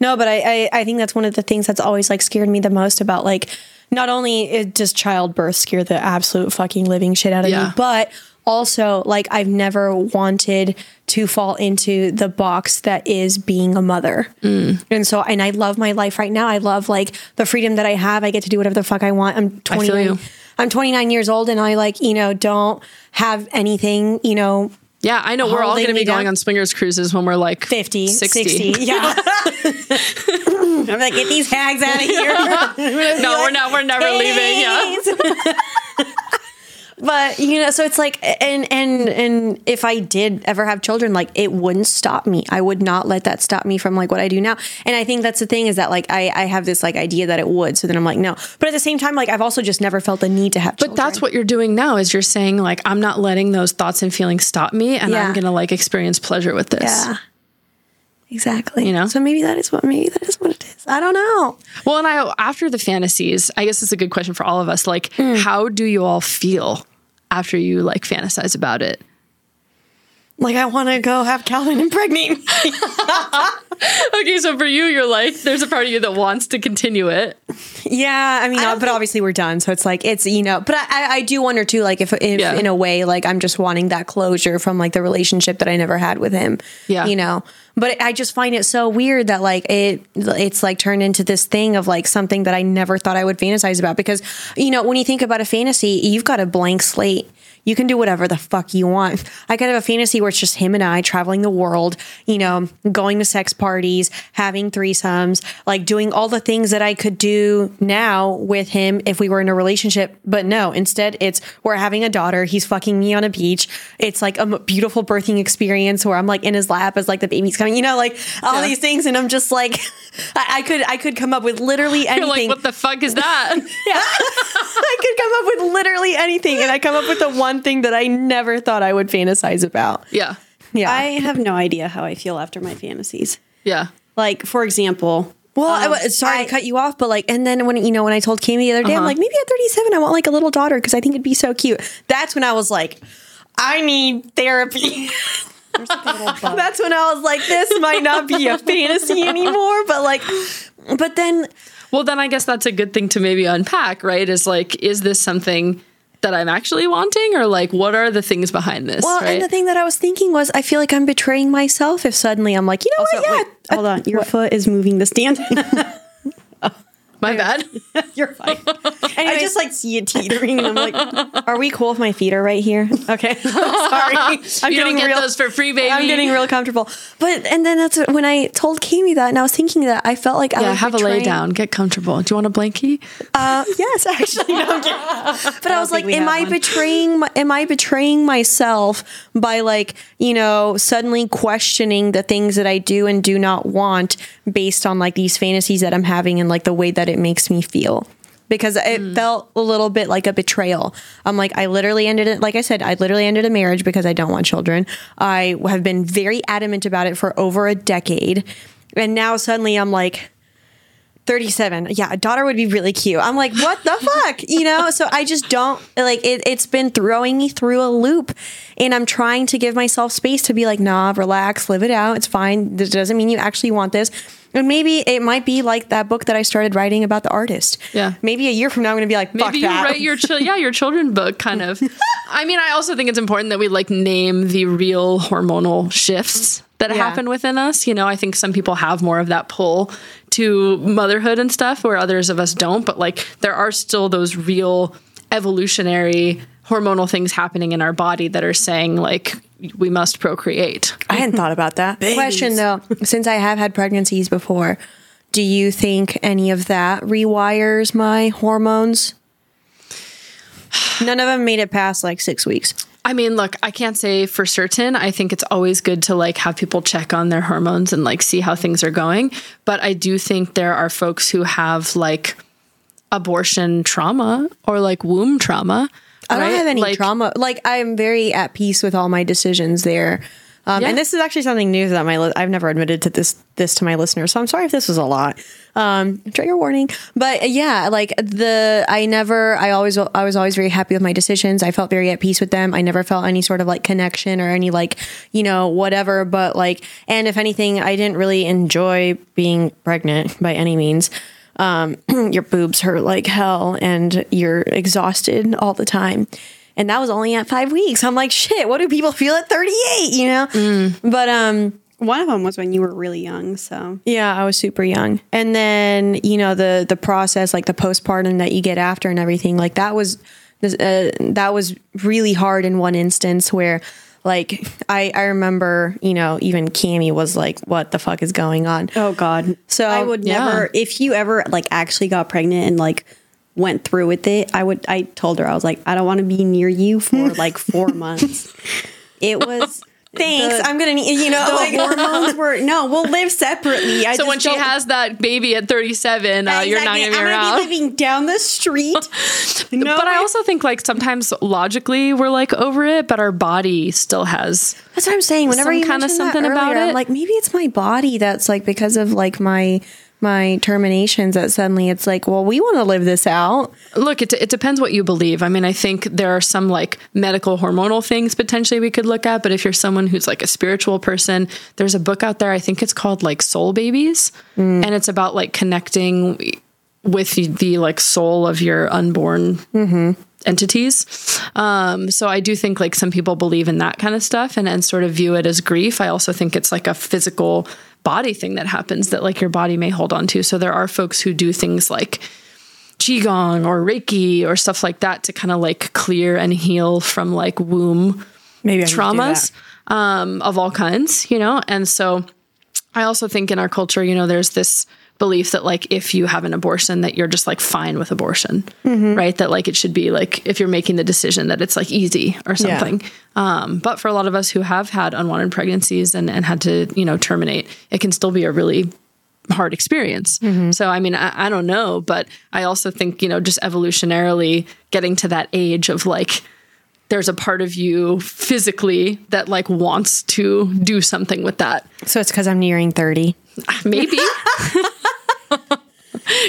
Speaker 5: No, but I, I I think that's one of the things that's always like scared me the most about like not only does childbirth scare the absolute fucking living shit out of me, but also like I've never wanted to fall into the box that is being a mother. Mm. And so and I love my life right now. I love like the freedom that I have. I get to do whatever the fuck I want. I'm
Speaker 3: I feel
Speaker 5: 29. I'm 29 years old and I like, you know, don't have anything, you know,
Speaker 3: Yeah, I know. We're all going to be going
Speaker 5: down.
Speaker 3: on swingers cruises when we're like
Speaker 5: 50,
Speaker 3: 60.
Speaker 5: 60. Yeah. I'm like, get these hags out of here.
Speaker 3: no, we're not. We're never leaving. Yeah.
Speaker 5: But you know, so it's like, and and and if I did ever have children, like it wouldn't stop me. I would not let that stop me from like what I do now. And I think that's the thing is that like I I have this like idea that it would. So then I'm like, no. But at the same time, like I've also just never felt the need to have.
Speaker 3: But that's what you're doing now is you're saying like I'm not letting those thoughts and feelings stop me and
Speaker 5: Yeah.
Speaker 3: I'm going to like experience pleasure with this.
Speaker 5: Yeah. Exactly.
Speaker 3: You know?
Speaker 5: So maybe that is what maybe that is what it is. I don't know.
Speaker 3: Well, and I after the fantasies, I guess it's a good question for all of us. Like, hmm. how do you all feel after you like fantasize about it?
Speaker 5: Like I want to go have Calvin impregnate. me.
Speaker 3: Okay, so for you, you're like, there's a part of you that wants to continue it.
Speaker 5: Yeah, I mean, uh,
Speaker 3: don't
Speaker 5: but obviously we're done, so it's like it's you know. But I, I- I do wonder too, like if, if
Speaker 3: Yeah.
Speaker 5: in a way, like I'm just wanting that closure from like the relationship that I never had with him.
Speaker 3: Yeah.
Speaker 5: you know. But I just find it so weird that like it it's like turned into this thing of like something that I never thought I would fantasize about because you know when you think about a fantasy, you've got a blank slate. You can do whatever the fuck you want. I could have a fantasy where it's just him and I traveling the world, you know, going to sex parties, having threesomes, like doing all the things that I could do now with him if we were in a relationship. But no, instead it's we're having a daughter. He's fucking me on a beach. It's like a beautiful birthing experience where I'm like in his lap as like the baby's coming, you know, like all
Speaker 3: Yeah.
Speaker 5: these things. And I'm just like, I, I could, I could come up with literally anything.
Speaker 3: You're like, what the fuck is that? yeah.
Speaker 5: I could come up with literally anything, and I come up with the one thing that I never thought I would fantasize about.
Speaker 3: yeah.
Speaker 5: Yeah.
Speaker 4: I have no idea how I feel after my fantasies.
Speaker 3: Yeah.
Speaker 4: Like, for example,
Speaker 5: well, I
Speaker 4: um,
Speaker 5: wa- sorry
Speaker 4: I-
Speaker 5: to cut you off, but like, and then when you know when I told Cami the other day, I'm like, maybe at 37, I want like a little daughter because I think it'd be so cute. That's when I was like, I need therapy. That's when I was like, this might not be a fantasy anymore, but like, but then
Speaker 3: Well, then I guess that's a good thing to maybe unpack, right? Is like, is this something that I'm actually wanting, or like, what are the things behind this?
Speaker 5: Well,
Speaker 3: right?
Speaker 5: and the thing that I was thinking was, I feel like I'm betraying myself if suddenly I'm like, you know
Speaker 4: Also,
Speaker 5: what? Yeah,
Speaker 4: wait, hold on. Your foot is moving the stand.
Speaker 3: My bad.
Speaker 4: You're fine. I just like see it teetering, and I'm like,
Speaker 5: Are we cool if my feet are right here? Okay. Sorry. I'm
Speaker 3: you don't get those for free, baby.
Speaker 5: I'm getting real comfortable. But and then that's when I told Cami that, and I was thinking that I felt like I
Speaker 3: yeah,
Speaker 5: was
Speaker 3: have a lay down, get comfortable. Do you want a blankie?
Speaker 5: Uh, yes, actually. No, But I, was like, am I
Speaker 4: one.
Speaker 5: betraying? My, am I betraying myself by like you know suddenly questioning the things that I do and do not want based on like these fantasies that I'm having and like the way that it makes me feel? Because it mm. felt a little bit like a betrayal. I'm like, I literally ended it. Like I said, I literally ended a marriage because I don't want children. I have been very adamant about it for over a decade, and now suddenly I'm like, 37. Yeah, a daughter would be really cute. I'm like, what the fuck? You know? So I just don't like it, it's been throwing me through a loop. And I'm trying to give myself space to be like, nah, relax, live it out. It's fine. This doesn't mean you actually want this. And maybe it might be like that book that I started writing about the artist.
Speaker 3: Yeah.
Speaker 5: Maybe a year from now, I'm going to be like, fuck
Speaker 3: Maybe you
Speaker 5: that.
Speaker 3: write your chil- yeah your children book kind of. I mean, I also think it's important that we like name the real hormonal shifts that
Speaker 5: Yeah.
Speaker 3: happen within us. You know, I think some people have more of that pull to motherhood and stuff, where others of us don't. But like, there are still those real evolutionary hormonal things happening in our body that are saying like we must procreate.
Speaker 5: I hadn't thought about that. Question though, since I have had pregnancies before, do you think any of that rewires my hormones? None of them made it past like six weeks.
Speaker 3: I mean, look, I can't say for certain. I think it's always good to like have people check on their hormones and like see how things are going. But I do think there are folks who have like abortion trauma or like womb trauma.
Speaker 5: I don't have any
Speaker 3: Like,
Speaker 5: trauma. Like I'm very at peace with all my decisions there. Um,
Speaker 3: Yeah.
Speaker 5: And this is actually something new that my li- I've never admitted to this this to my listeners. So I'm sorry if this was a lot. Um, trigger warning. But uh, yeah, like the I never I always I was always very happy with my decisions. I felt very at peace with them. I never felt any sort of like connection or any like you know whatever. But like and if anything, I didn't really enjoy being pregnant by any means um, your boobs hurt like hell and you're exhausted all the time. And that was only at five weeks. I'm like, shit, what do people feel at 38? You know? But um,
Speaker 4: one of them was when you were really young. So
Speaker 5: yeah, I was super young. And then, you know, the the process, like the postpartum that you get after and everything, like that was uh, that was really hard in one instance where like I, I remember, you know, even Cami was like, what the fuck is going on?
Speaker 4: Oh God.
Speaker 5: So,
Speaker 4: I would
Speaker 3: yeah.
Speaker 4: never if you ever like actually got pregnant and like went through with it, I would I told her I was like, I don't want to be near you for like four months. It was
Speaker 5: Thanks.
Speaker 4: the-
Speaker 5: I'm gonna need you know
Speaker 4: the
Speaker 5: like
Speaker 4: hormones were no, we'll live separately. I
Speaker 3: So
Speaker 4: just
Speaker 3: when she
Speaker 4: don't-
Speaker 3: has that baby at 37, uh, you're not
Speaker 4: Exactly.
Speaker 3: going to be
Speaker 4: I'm
Speaker 3: around.
Speaker 4: gonna be living down the street. no,
Speaker 3: but I also think like sometimes logically we're like over it, but our body still has.
Speaker 5: That's what I'm saying. Whenever
Speaker 3: Some
Speaker 5: you
Speaker 3: kinda
Speaker 5: mentioned that
Speaker 3: something about
Speaker 5: earlier, I'm
Speaker 3: it.
Speaker 5: like maybe it's my body that's like because of like my my terminations that suddenly it's like, well, we want to live this out.
Speaker 3: Look, it, it depends what you believe. I mean, I think there are some like medical hormonal things potentially we could look at, but if you're someone who's like a spiritual person, there's a book out there, I think it's called like Soul Babies, and it's about like connecting with the, the like soul of your unborn entities. Um, so I do think like some people believe in that kind of stuff and, and sort of view it as grief. I also think it's like a physical body thing that happens that like your body may hold on to. So there are folks who do things like qigong or reiki or stuff like that to kind of like clear and heal from like womb
Speaker 5: Maybe
Speaker 3: traumas um, of all kinds, you know? And so I also think in our culture, you know, there's this belief that like if you have an abortion that you're just like fine with abortion right? That like it should be like if you're making the decision that it's like easy or something. Um, but for a lot of us who have had unwanted pregnancies and, and had to you know terminate it can still be a really hard experience. So i mean I, I don't know but i also think you know just evolutionarily getting to that age of like there's a part of you physically that like wants to do something with that.
Speaker 5: So it's because I'm nearing 30.
Speaker 3: maybe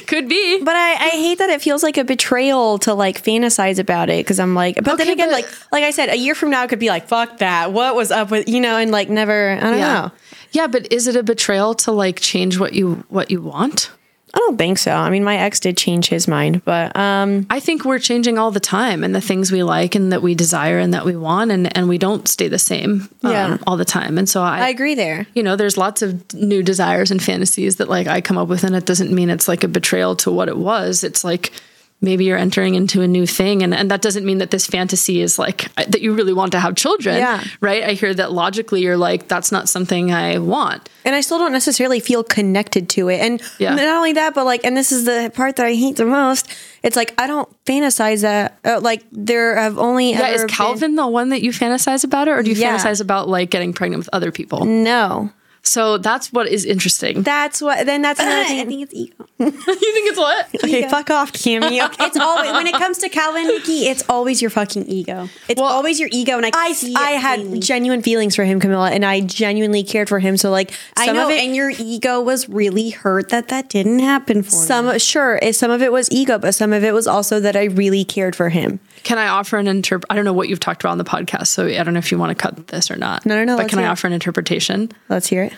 Speaker 3: could be
Speaker 5: But I, I hate that it feels like a betrayal to like fantasize about it because I'm like, but then again,
Speaker 3: but-
Speaker 5: like like I said, a year from now it could be like, fuck that. What was up with you know, and like never. I don't
Speaker 3: yeah
Speaker 5: know.
Speaker 3: yeah but is it a betrayal to like change what you what you want
Speaker 5: I don't think so. I mean, my ex did change his mind, but um,
Speaker 3: i think we're changing all the time and the things we like and that we desire and that we want and and we don't stay the same um,
Speaker 5: Yeah.
Speaker 3: all the time and so i
Speaker 5: I agree there.
Speaker 3: you know there's lots of new desires and fantasies that like i come up with and it doesn't mean it's like a betrayal to what it was it's like maybe you're entering into a new thing and, and that doesn't mean that this fantasy is like that you really want to have children
Speaker 5: Yeah.
Speaker 3: right i hear that logically you're like that's not something i want
Speaker 5: And I still don't necessarily feel connected to it. And
Speaker 3: Yeah.
Speaker 5: not only that, but like, and this is the part that I hate the most. It's like I don't fantasize that. Uh, like there have only
Speaker 3: yeah is
Speaker 5: been-
Speaker 3: calvin the one that you fantasize about it or do you
Speaker 5: Yeah.
Speaker 3: fantasize about like getting pregnant with other people
Speaker 5: no.
Speaker 3: So that's what is interesting
Speaker 5: That's what. Then that's another thing.
Speaker 4: I think it's ego.
Speaker 3: you think it's what
Speaker 5: Okay, fuck off, Cami. Okay.
Speaker 4: It's always when it comes to Calvin Niki, it's always your fucking ego. It's
Speaker 3: Well,
Speaker 4: always your ego, and I
Speaker 5: I,
Speaker 4: see
Speaker 5: I had
Speaker 4: plainly.
Speaker 5: genuine feelings for him, Camilla, and I genuinely cared for him. So like
Speaker 4: I
Speaker 5: some
Speaker 4: know,
Speaker 5: of it,
Speaker 4: and your ego was really hurt that that didn't happen for you.
Speaker 5: some sure, some of it was ego, but some of it was also that I really cared for him.
Speaker 3: Can I offer an interp? I don't know what you've talked about on the podcast, so I don't know if you want to cut this or not.
Speaker 5: No, no, no,
Speaker 3: But can I
Speaker 5: it.
Speaker 3: offer an interpretation?
Speaker 5: Let's hear it.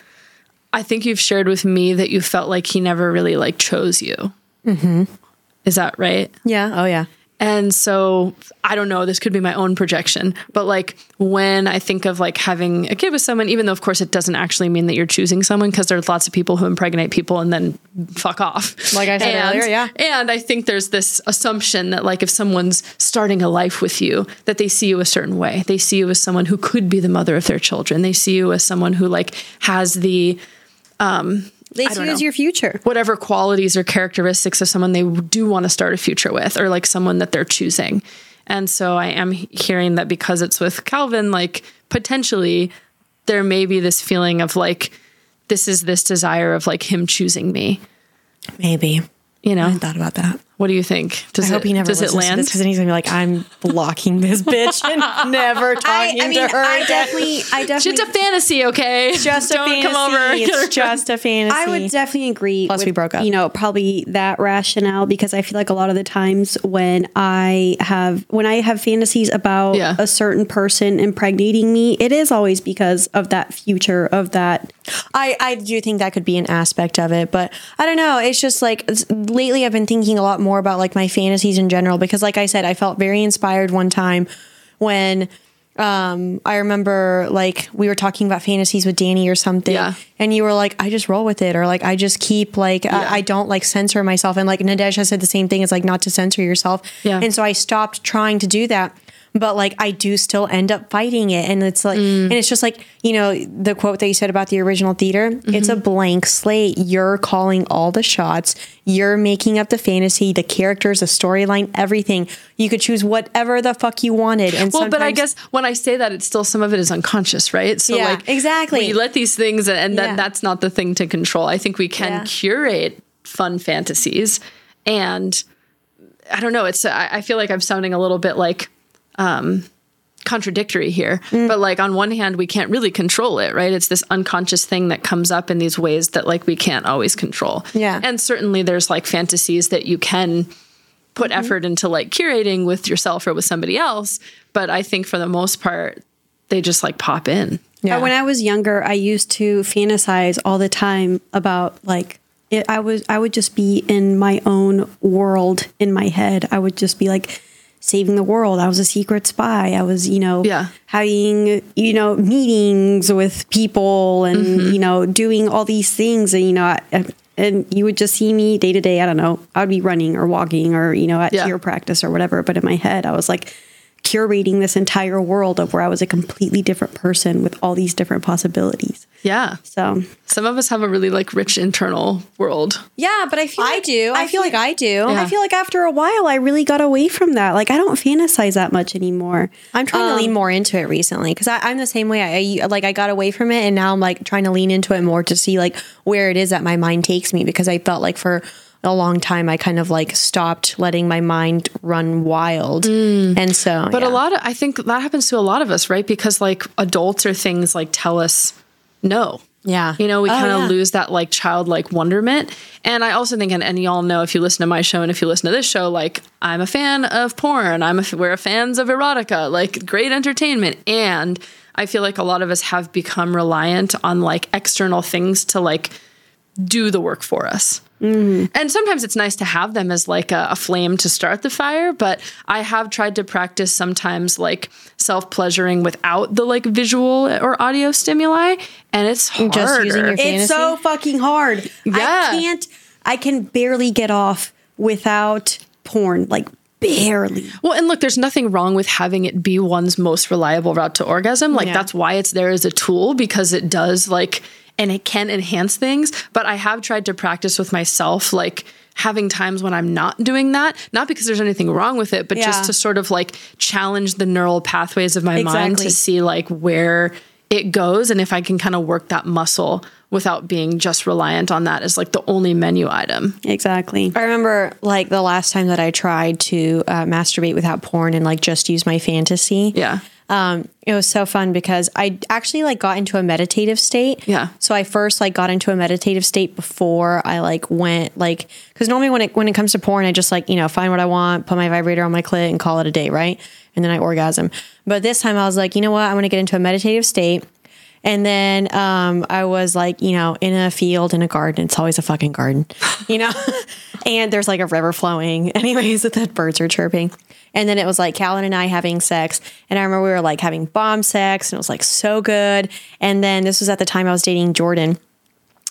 Speaker 3: I think you've shared with me that you felt like he never really like chose you. Mm-hmm. Is that right?
Speaker 5: Yeah. Oh yeah.
Speaker 3: And so I don't know, this could be my own projection, but like when I think of like having a kid with someone, even though of course it doesn't actually mean that you're choosing someone because there's lots of people who impregnate people and then fuck off.
Speaker 5: Like I said
Speaker 3: and,
Speaker 5: earlier, yeah.
Speaker 3: And I think there's this assumption that like if someone's starting a life with you, that they see you a certain way. They see you as someone who could be the mother of their children. They see you as someone who like has the
Speaker 4: um,
Speaker 3: They
Speaker 4: see you as your future.
Speaker 3: whatever qualities or characteristics of someone they do want to start a future with or like someone that they're choosing. And so I am hearing that because it's with Calvin, like potentially there may be this feeling of like, this is this desire of like him choosing me.
Speaker 5: Maybe.
Speaker 3: You know,
Speaker 5: I thought about that.
Speaker 3: What do you think? Does
Speaker 5: I
Speaker 3: it,
Speaker 5: hope he never
Speaker 3: does it
Speaker 5: listens
Speaker 3: land?
Speaker 5: because then he's gonna be like, I'm blocking this bitch and never talking
Speaker 4: I mean,
Speaker 5: to her.
Speaker 4: I
Speaker 5: again.
Speaker 4: definitely, I definitely,
Speaker 3: It's a fantasy, okay?
Speaker 5: just a
Speaker 3: Don't
Speaker 5: fantasy.
Speaker 3: come over.
Speaker 5: It's just a fantasy.
Speaker 4: I would definitely agree.
Speaker 5: Plus
Speaker 4: with,
Speaker 5: we broke up.
Speaker 4: You know, probably that rationale because I feel like a lot of the times when I have when I have fantasies about
Speaker 3: Yeah.
Speaker 4: a certain person impregnating me, it is always because of that future of that.
Speaker 5: I, I do think that could be an aspect of it, but I don't know. It's just like lately I've been thinking a lot more about like my fantasies in general because, like I said, I felt very inspired one time when um, I remember like we were talking about fantasies with Danny or something,
Speaker 3: Yeah.
Speaker 5: and you were like, "I just roll with it," or like, "I just keep like
Speaker 3: Yeah.
Speaker 5: I, I don't like censor myself," and like Nadesha said the same thing. It's like not to censor yourself,
Speaker 3: Yeah.
Speaker 5: and so I stopped trying to do that. But like I do still end up fighting it, and it's like,
Speaker 3: Mm.
Speaker 5: and it's just like you know the quote that you said about the original theater. It's
Speaker 3: Mm-hmm.
Speaker 5: a blank slate. You're calling all the shots. You're making up the fantasy, the characters, the storyline, everything. You could choose whatever the fuck you wanted. And
Speaker 3: Well, but I guess when I say that, it's still some of it is unconscious, right? So,
Speaker 5: Yeah,
Speaker 3: like,
Speaker 5: exactly.
Speaker 3: We let these things, and then
Speaker 5: Yeah.
Speaker 3: that's not the thing to control. I think we can
Speaker 5: Yeah.
Speaker 3: curate fun fantasies, and I don't know. It's I feel like I'm sounding a little bit like um, contradictory here,
Speaker 5: Mm.
Speaker 3: but like on one hand, we can't really control it, right? It's this unconscious thing that comes up in these ways that like we can't always control.
Speaker 5: Yeah.
Speaker 3: and certainly there's like fantasies that you can put
Speaker 5: Mm-hmm.
Speaker 3: effort into like curating with yourself or with somebody else. But I think for the most part, they just like pop in.
Speaker 5: Yeah.
Speaker 4: When I was younger, I used to fantasize all the time about like it, I was I would just be in my own world in my head. I would just be like saving the world. I was a secret spy. I was, you know,
Speaker 3: Yeah.
Speaker 4: having, you know, meetings with people and,
Speaker 3: Mm-hmm.
Speaker 4: you know, doing all these things. And, you know, I, and you would just see me day to day. I don't know. I would be running or walking or, you know, at
Speaker 3: Yeah.
Speaker 4: cheer practice or whatever. But in my head, I was like curating this entire world of where I was a completely different person with all these different possibilities.
Speaker 3: Yeah.
Speaker 4: So
Speaker 3: Some of us have a really like rich internal world.
Speaker 5: Yeah, but I feel
Speaker 4: I
Speaker 5: like,
Speaker 4: do.
Speaker 5: I,
Speaker 4: I
Speaker 5: feel
Speaker 4: feel-
Speaker 5: like I do.
Speaker 3: Yeah.
Speaker 4: I feel like after a while, I really got away from that. Like I don't fantasize that much anymore.
Speaker 5: I'm trying to
Speaker 4: Um,
Speaker 5: lean more into it recently because I'm the same way. I, I like I got away from it, and now I'm like trying to lean into it more to see like where it is that my mind takes me because I felt like for a long time I kind of like stopped letting my mind run wild, and so
Speaker 3: Mm. But
Speaker 5: yeah.
Speaker 3: a lot of I think that happens to a lot of us, right? Because like adults or things like tell us no.
Speaker 5: Yeah.
Speaker 3: You know, we
Speaker 5: Oh,
Speaker 3: kind of
Speaker 5: yeah.
Speaker 3: lose that like childlike wonderment. And I also think, and, and y'all know if you listen to my show and if you listen to this show, like I'm a fan of porn. I'm a, we're fans of erotica, like great entertainment. And I feel like a lot of us have become reliant on like external things to like do the work for us. Mm-hmm. And sometimes it's nice to have them as like a, a flame to start the fire, but I have tried to practice sometimes like self pleasuring without the like visual or audio stimuli, and it's harder.
Speaker 5: Just using your
Speaker 4: It's so fucking hard.
Speaker 3: Yeah.
Speaker 4: I can't. I can barely get off without porn. Like barely.
Speaker 3: well, and look, there's nothing wrong with having it be one's most reliable route to orgasm. Like
Speaker 5: Yeah.
Speaker 3: that's why it's there as a tool because it does like and it can enhance things. But I have tried to practice with myself, like having times when I'm not doing that, not because there's anything wrong with it, but
Speaker 4: Yeah.
Speaker 3: just to sort of like challenge the neural pathways of my mind to see like where it goes and if I can kind of work that muscle without being just reliant on that as like the only menu item.
Speaker 4: Exactly.
Speaker 5: I remember like the last time that I tried to uh, masturbate without porn and like just use my fantasy.
Speaker 3: Yeah.
Speaker 5: Um, it was so fun because I actually like got into a meditative state.
Speaker 3: Yeah.
Speaker 5: So I first like got into a meditative state before I like went like because normally when it when it comes to porn I just like you know find what I want, put my vibrator on my clit and call it a day, right? And then I orgasm. But this time I was like, you know what? I'm gonna get into a meditative state. And then um, I was like, you know, in a field, in a garden. It's always a fucking garden, you know? and there's like a river flowing. Anyways, that the birds are chirping. And then it was like Calvin and I having sex. And I remember we were like having bomb sex and it was like so good. And then this was at the time I was dating Jordan.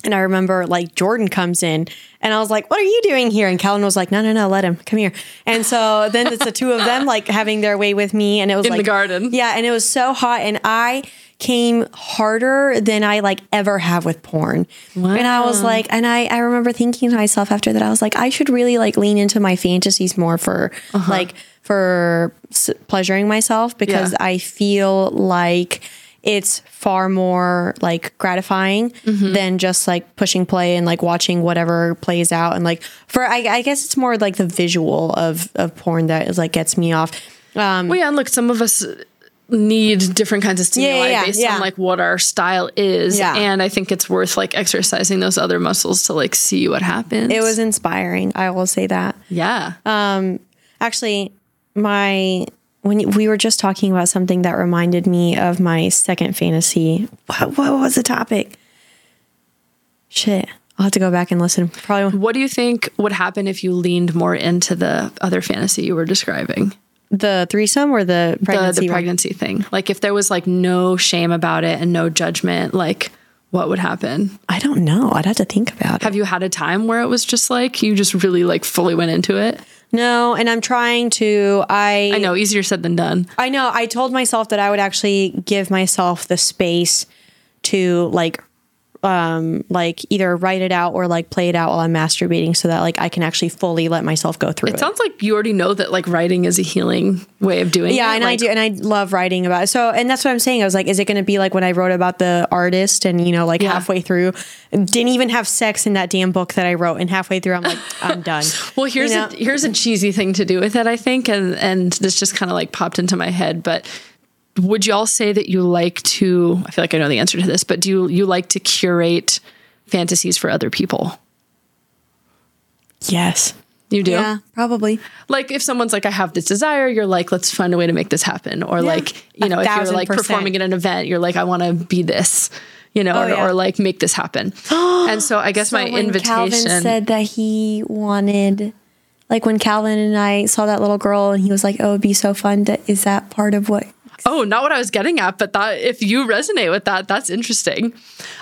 Speaker 5: And I remember like Jordan comes in and I was like, What are you doing here? And Calvin was like, No, no, no, let him come here. And so then it's the two of them like having their way with me. And it was
Speaker 3: In the garden.
Speaker 5: Yeah. And it was so hot. And I came harder than I like ever have with porn. And I was like, and I, I remember thinking to myself after that, I was like, I should really like lean into my fantasies more for uh-huh. like, for s- pleasuring myself because
Speaker 3: Yeah.
Speaker 5: I feel like it's far more like gratifying than just like pushing play and like watching whatever plays out and like for I, I guess it's more like the visual of of porn that is like gets me off um
Speaker 3: Well, yeah, and look, some of us need different kinds of stimuli
Speaker 5: yeah,
Speaker 3: based
Speaker 5: yeah.
Speaker 3: on like what our style is.
Speaker 5: Yeah.
Speaker 3: And I think it's worth like exercising those other muscles to like see what happens.
Speaker 5: it was inspiring i will say that
Speaker 3: yeah.
Speaker 5: Um actually my when we were just talking about something that reminded me of my second fantasy what, what was the topic shit i'll have to go back and listen probably
Speaker 3: what do you think would happen if you leaned more into the other fantasy you were describing?
Speaker 5: the threesome or the
Speaker 3: The,
Speaker 5: pregnancy
Speaker 3: the
Speaker 5: one?
Speaker 3: pregnancy thing. Like if there was like no shame about it and no judgment, like what would happen?
Speaker 5: i don't know i'd have to think about it
Speaker 3: Have you had a time where it was just like you just really like fully went into it?
Speaker 5: No and i'm trying to i
Speaker 3: I know, easier said than done.
Speaker 5: I know. I told myself that I would actually give myself the space to like um like either write it out or like play it out while I'm masturbating so that like I can actually fully let myself go through it.
Speaker 3: It sounds like you already know that like writing is a healing way of doing it.
Speaker 5: yeah, and I do, and I love writing about it. So, and that's what I'm saying. I was like, is it going to be like when I wrote about the artist, and you know, like
Speaker 3: Yeah.
Speaker 5: halfway through, didn't even have sex in that damn book that I wrote, and halfway through, I'm like, I'm done.
Speaker 3: Well, here's
Speaker 5: You know?
Speaker 3: a here's a cheesy thing to do with it, I think, and and this just kind of like popped into my head. But would y'all say that you like to? I feel like I know the answer to this, but do you you like to curate fantasies for other people?
Speaker 5: yes.
Speaker 3: You do.
Speaker 4: Yeah, probably.
Speaker 3: Like if someone's like, I have this desire, you're like, let's find a way to make this happen. Or like, you know, if you're like
Speaker 5: percent.
Speaker 3: performing at an event, you're like, I want to be this. You know, oh, or,
Speaker 5: Oh, yeah.
Speaker 3: or like make this happen. and so I guess my
Speaker 5: So when
Speaker 3: invitation.
Speaker 5: Calvin said that he wanted, like when Calvin and I saw that little girl, and he was like, "Oh, it'd be so fun." To, is that part of what?
Speaker 3: Oh, not what I was getting at, but that if you resonate with that, that's interesting.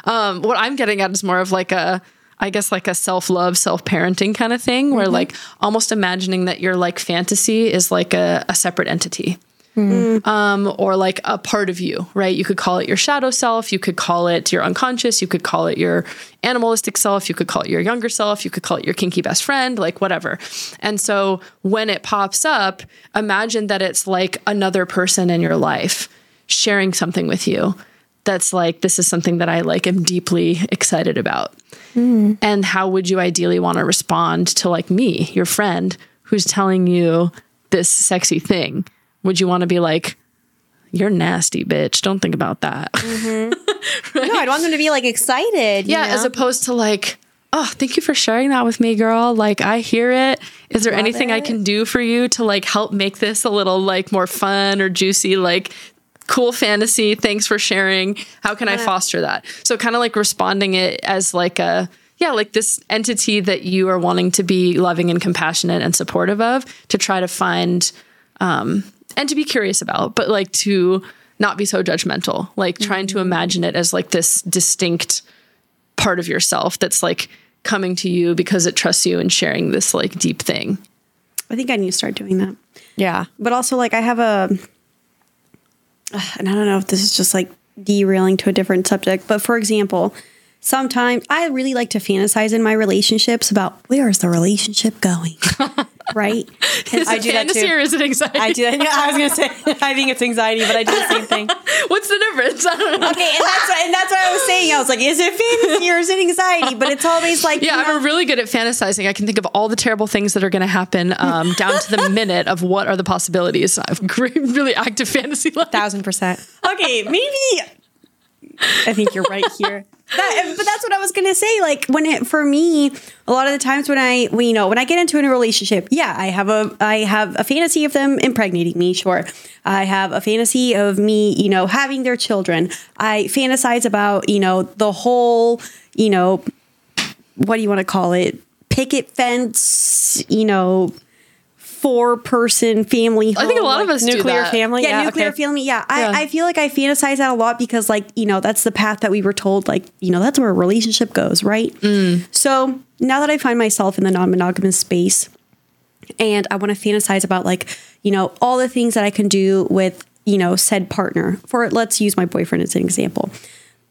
Speaker 3: Um, what I'm getting at is more of like a, I guess like a self love, self parenting kind of thing, where like almost imagining that your like fantasy is like a, a separate entity. Um, or like a part of you, right? You could call it your shadow self. You could call it your unconscious. You could call it your animalistic self. You could call it your younger self. You could call it your kinky best friend, like whatever. And so when it pops up, imagine that it's like another person in your life sharing something with you that's like, this is something that I like am deeply excited about. And how would you ideally want to respond to like me, your friend, who's telling you this sexy thing? Would you want to be like, you're nasty, bitch. Don't think about that.
Speaker 5: No, I'd want them to be like excited. you
Speaker 3: Yeah, as opposed to like, oh, thank you for sharing that with me, girl. Like, I hear it. Is there anything I can do for you to like help make this a little like more fun or juicy? Like, cool fantasy. Thanks for sharing. How can I foster that? So, kind of like responding it as like a, yeah, like this entity that you are wanting to be loving and compassionate and supportive of to try to find, um, and to be curious about, but like to not be so judgmental, like trying to mm-hmm. imagine it as like this distinct part of yourself that's like coming to you because it trusts you and sharing this like deep thing.
Speaker 4: I think I need to start doing that.
Speaker 5: yeah.
Speaker 4: But also, like, I have a, and I don't know if this is just like derailing to a different subject, but for example, sometimes I really like to fantasize in my relationships about where is the relationship going, right?
Speaker 3: Is
Speaker 4: I
Speaker 3: it
Speaker 4: do that
Speaker 3: fantasy
Speaker 4: too.
Speaker 3: or is it anxiety?
Speaker 5: I do that. I was gonna say. I think it's anxiety, but I do the same thing.
Speaker 3: What's the difference? I don't know.
Speaker 4: Okay, and that's what, and that's what I was saying. I was like, is it fantasy or is it anxiety? But it's always like,
Speaker 3: Yeah,
Speaker 4: you know,
Speaker 3: I'm really good at fantasizing. I can think of all the terrible things that are going to happen um, down to the minute of what are the possibilities. I've great, really active fantasy life.
Speaker 5: Thousand percent.
Speaker 4: okay, maybe I think you're right here. That, but that's what I was gonna say. Like when it for me, a lot of the times when I, when, you know, when I get into a relationship, yeah, I have a, I have a fantasy of them impregnating me. Sure, I have a fantasy of me, you know, having their children. I fantasize about, you know, the whole, you know, what do you want to call it? Picket fence, you know, four person family.
Speaker 3: I think a
Speaker 4: home,
Speaker 3: lot of
Speaker 4: like,
Speaker 3: us do
Speaker 5: Nuclear
Speaker 3: that.
Speaker 5: family.
Speaker 4: yeah,
Speaker 5: Yeah,
Speaker 4: nuclear
Speaker 5: okay.
Speaker 4: family. Yeah. I,
Speaker 3: Yeah.
Speaker 4: I feel like I fantasize that a lot because, like, you know, that's the path that we were told, like, you know, that's where a relationship goes, right? Mm. So now that I find myself in the non monogamous space and I want to fantasize about, like, you know, all the things that I can do with, you know, said partner, for let's use my boyfriend as an example.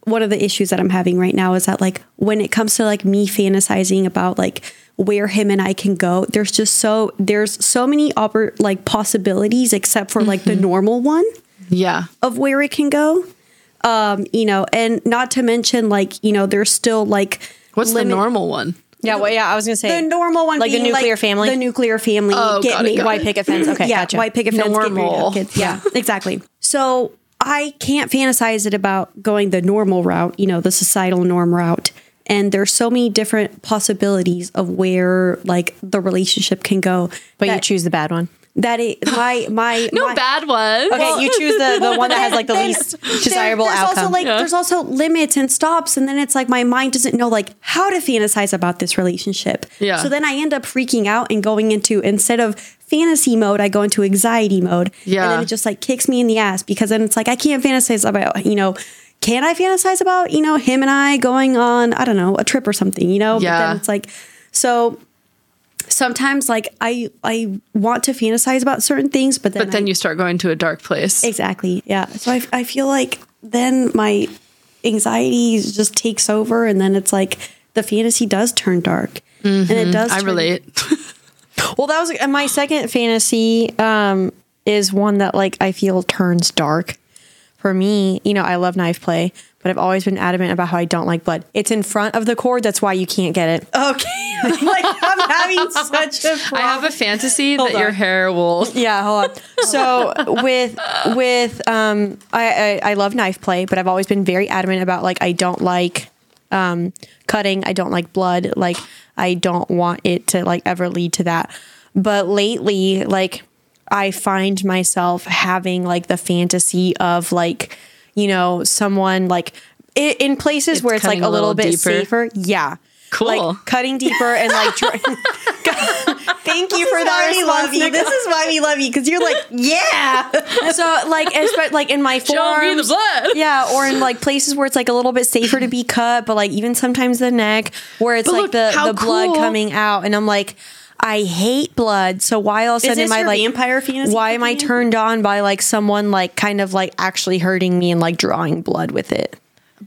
Speaker 4: One of the issues that I'm having right now is that, like, when it comes to like me fantasizing about, like, where him and I can go. There's just so there's so many oppor- like possibilities except for like the normal one
Speaker 3: Yeah.
Speaker 4: of where it can go. Um, you know, and not to mention like, you know, there's still like
Speaker 3: What's
Speaker 4: limit-
Speaker 3: the normal one?
Speaker 5: Yeah. Well, yeah. I was gonna say
Speaker 4: the normal one
Speaker 5: like the
Speaker 4: being,
Speaker 5: nuclear family.
Speaker 4: The nuclear family
Speaker 3: Oh,
Speaker 4: get me
Speaker 5: white picket fence. Okay.
Speaker 4: yeah,
Speaker 5: Gotcha.
Speaker 4: white picket fence, get married,
Speaker 3: Normal.
Speaker 4: have kids. Yeah, exactly. So I can't fantasize it about going the normal route, you know, the societal norm route. And there's so many different possibilities of where like the relationship can go.
Speaker 5: But you choose the bad one.
Speaker 4: that it my my
Speaker 3: No
Speaker 4: my,
Speaker 3: bad one.
Speaker 5: Okay, you choose the, the one that has like the least desirable
Speaker 4: there's
Speaker 5: outcome.
Speaker 4: Also like there's also limits and stops, and then it's like my mind doesn't know like how to fantasize about this relationship.
Speaker 3: Yeah.
Speaker 4: So then I end up freaking out and going into instead of fantasy mode, I go into anxiety mode. And
Speaker 3: Yeah.
Speaker 4: then it just like kicks me in the ass because then it's like I can't fantasize about you know. Can I fantasize about you know him and I going on I don't know a trip or something you know? But
Speaker 3: Yeah.
Speaker 4: then it's like so. Sometimes, like I, I want to fantasize about certain things, but then
Speaker 3: but then
Speaker 4: I-
Speaker 3: you start going to a dark place.
Speaker 4: Exactly. Yeah. So I, I feel like then my anxiety just takes over, and then it's like the fantasy does turn dark, and it does.
Speaker 3: Mm-hmm. I relate.
Speaker 5: Well, that was my second fantasy um, is one that like I feel turns dark. For me, you know, I love knife play, but I've always been adamant about how I don't like blood. It's in front of the cord, that's why you can't get it.
Speaker 4: Okay. like I'm having such a.
Speaker 3: I have a fantasy that
Speaker 5: on.
Speaker 3: your hair will.
Speaker 5: Yeah, hold on. So with with um, I, I I love knife play, but I've always been very adamant about like I don't like um cutting. I don't like blood. Like I don't want it to like ever lead to that. But lately, like I find myself having like the fantasy of like you know someone like i in places
Speaker 3: It's
Speaker 5: where it's like a little,
Speaker 3: little
Speaker 5: bit
Speaker 3: deeper.
Speaker 5: safer. Yeah.
Speaker 3: Cool.
Speaker 5: Like cutting deeper and like dr- thank you for
Speaker 4: This is why
Speaker 5: that
Speaker 4: we love you. This is why we love you because you're like, yeah.
Speaker 5: so like espe- like in my
Speaker 3: Show me the blood.
Speaker 5: yeah, or in like places where it's like a little bit safer to be cut, but like even sometimes the neck where it's
Speaker 3: But
Speaker 5: like
Speaker 3: look,
Speaker 5: the the blood coming out, and I'm like. I hate blood. So why all of a sudden
Speaker 4: this
Speaker 5: am I
Speaker 4: your
Speaker 5: like
Speaker 4: vampire fantasy
Speaker 5: Why am I turned on by like someone like kind of like actually hurting me and like drawing blood with it?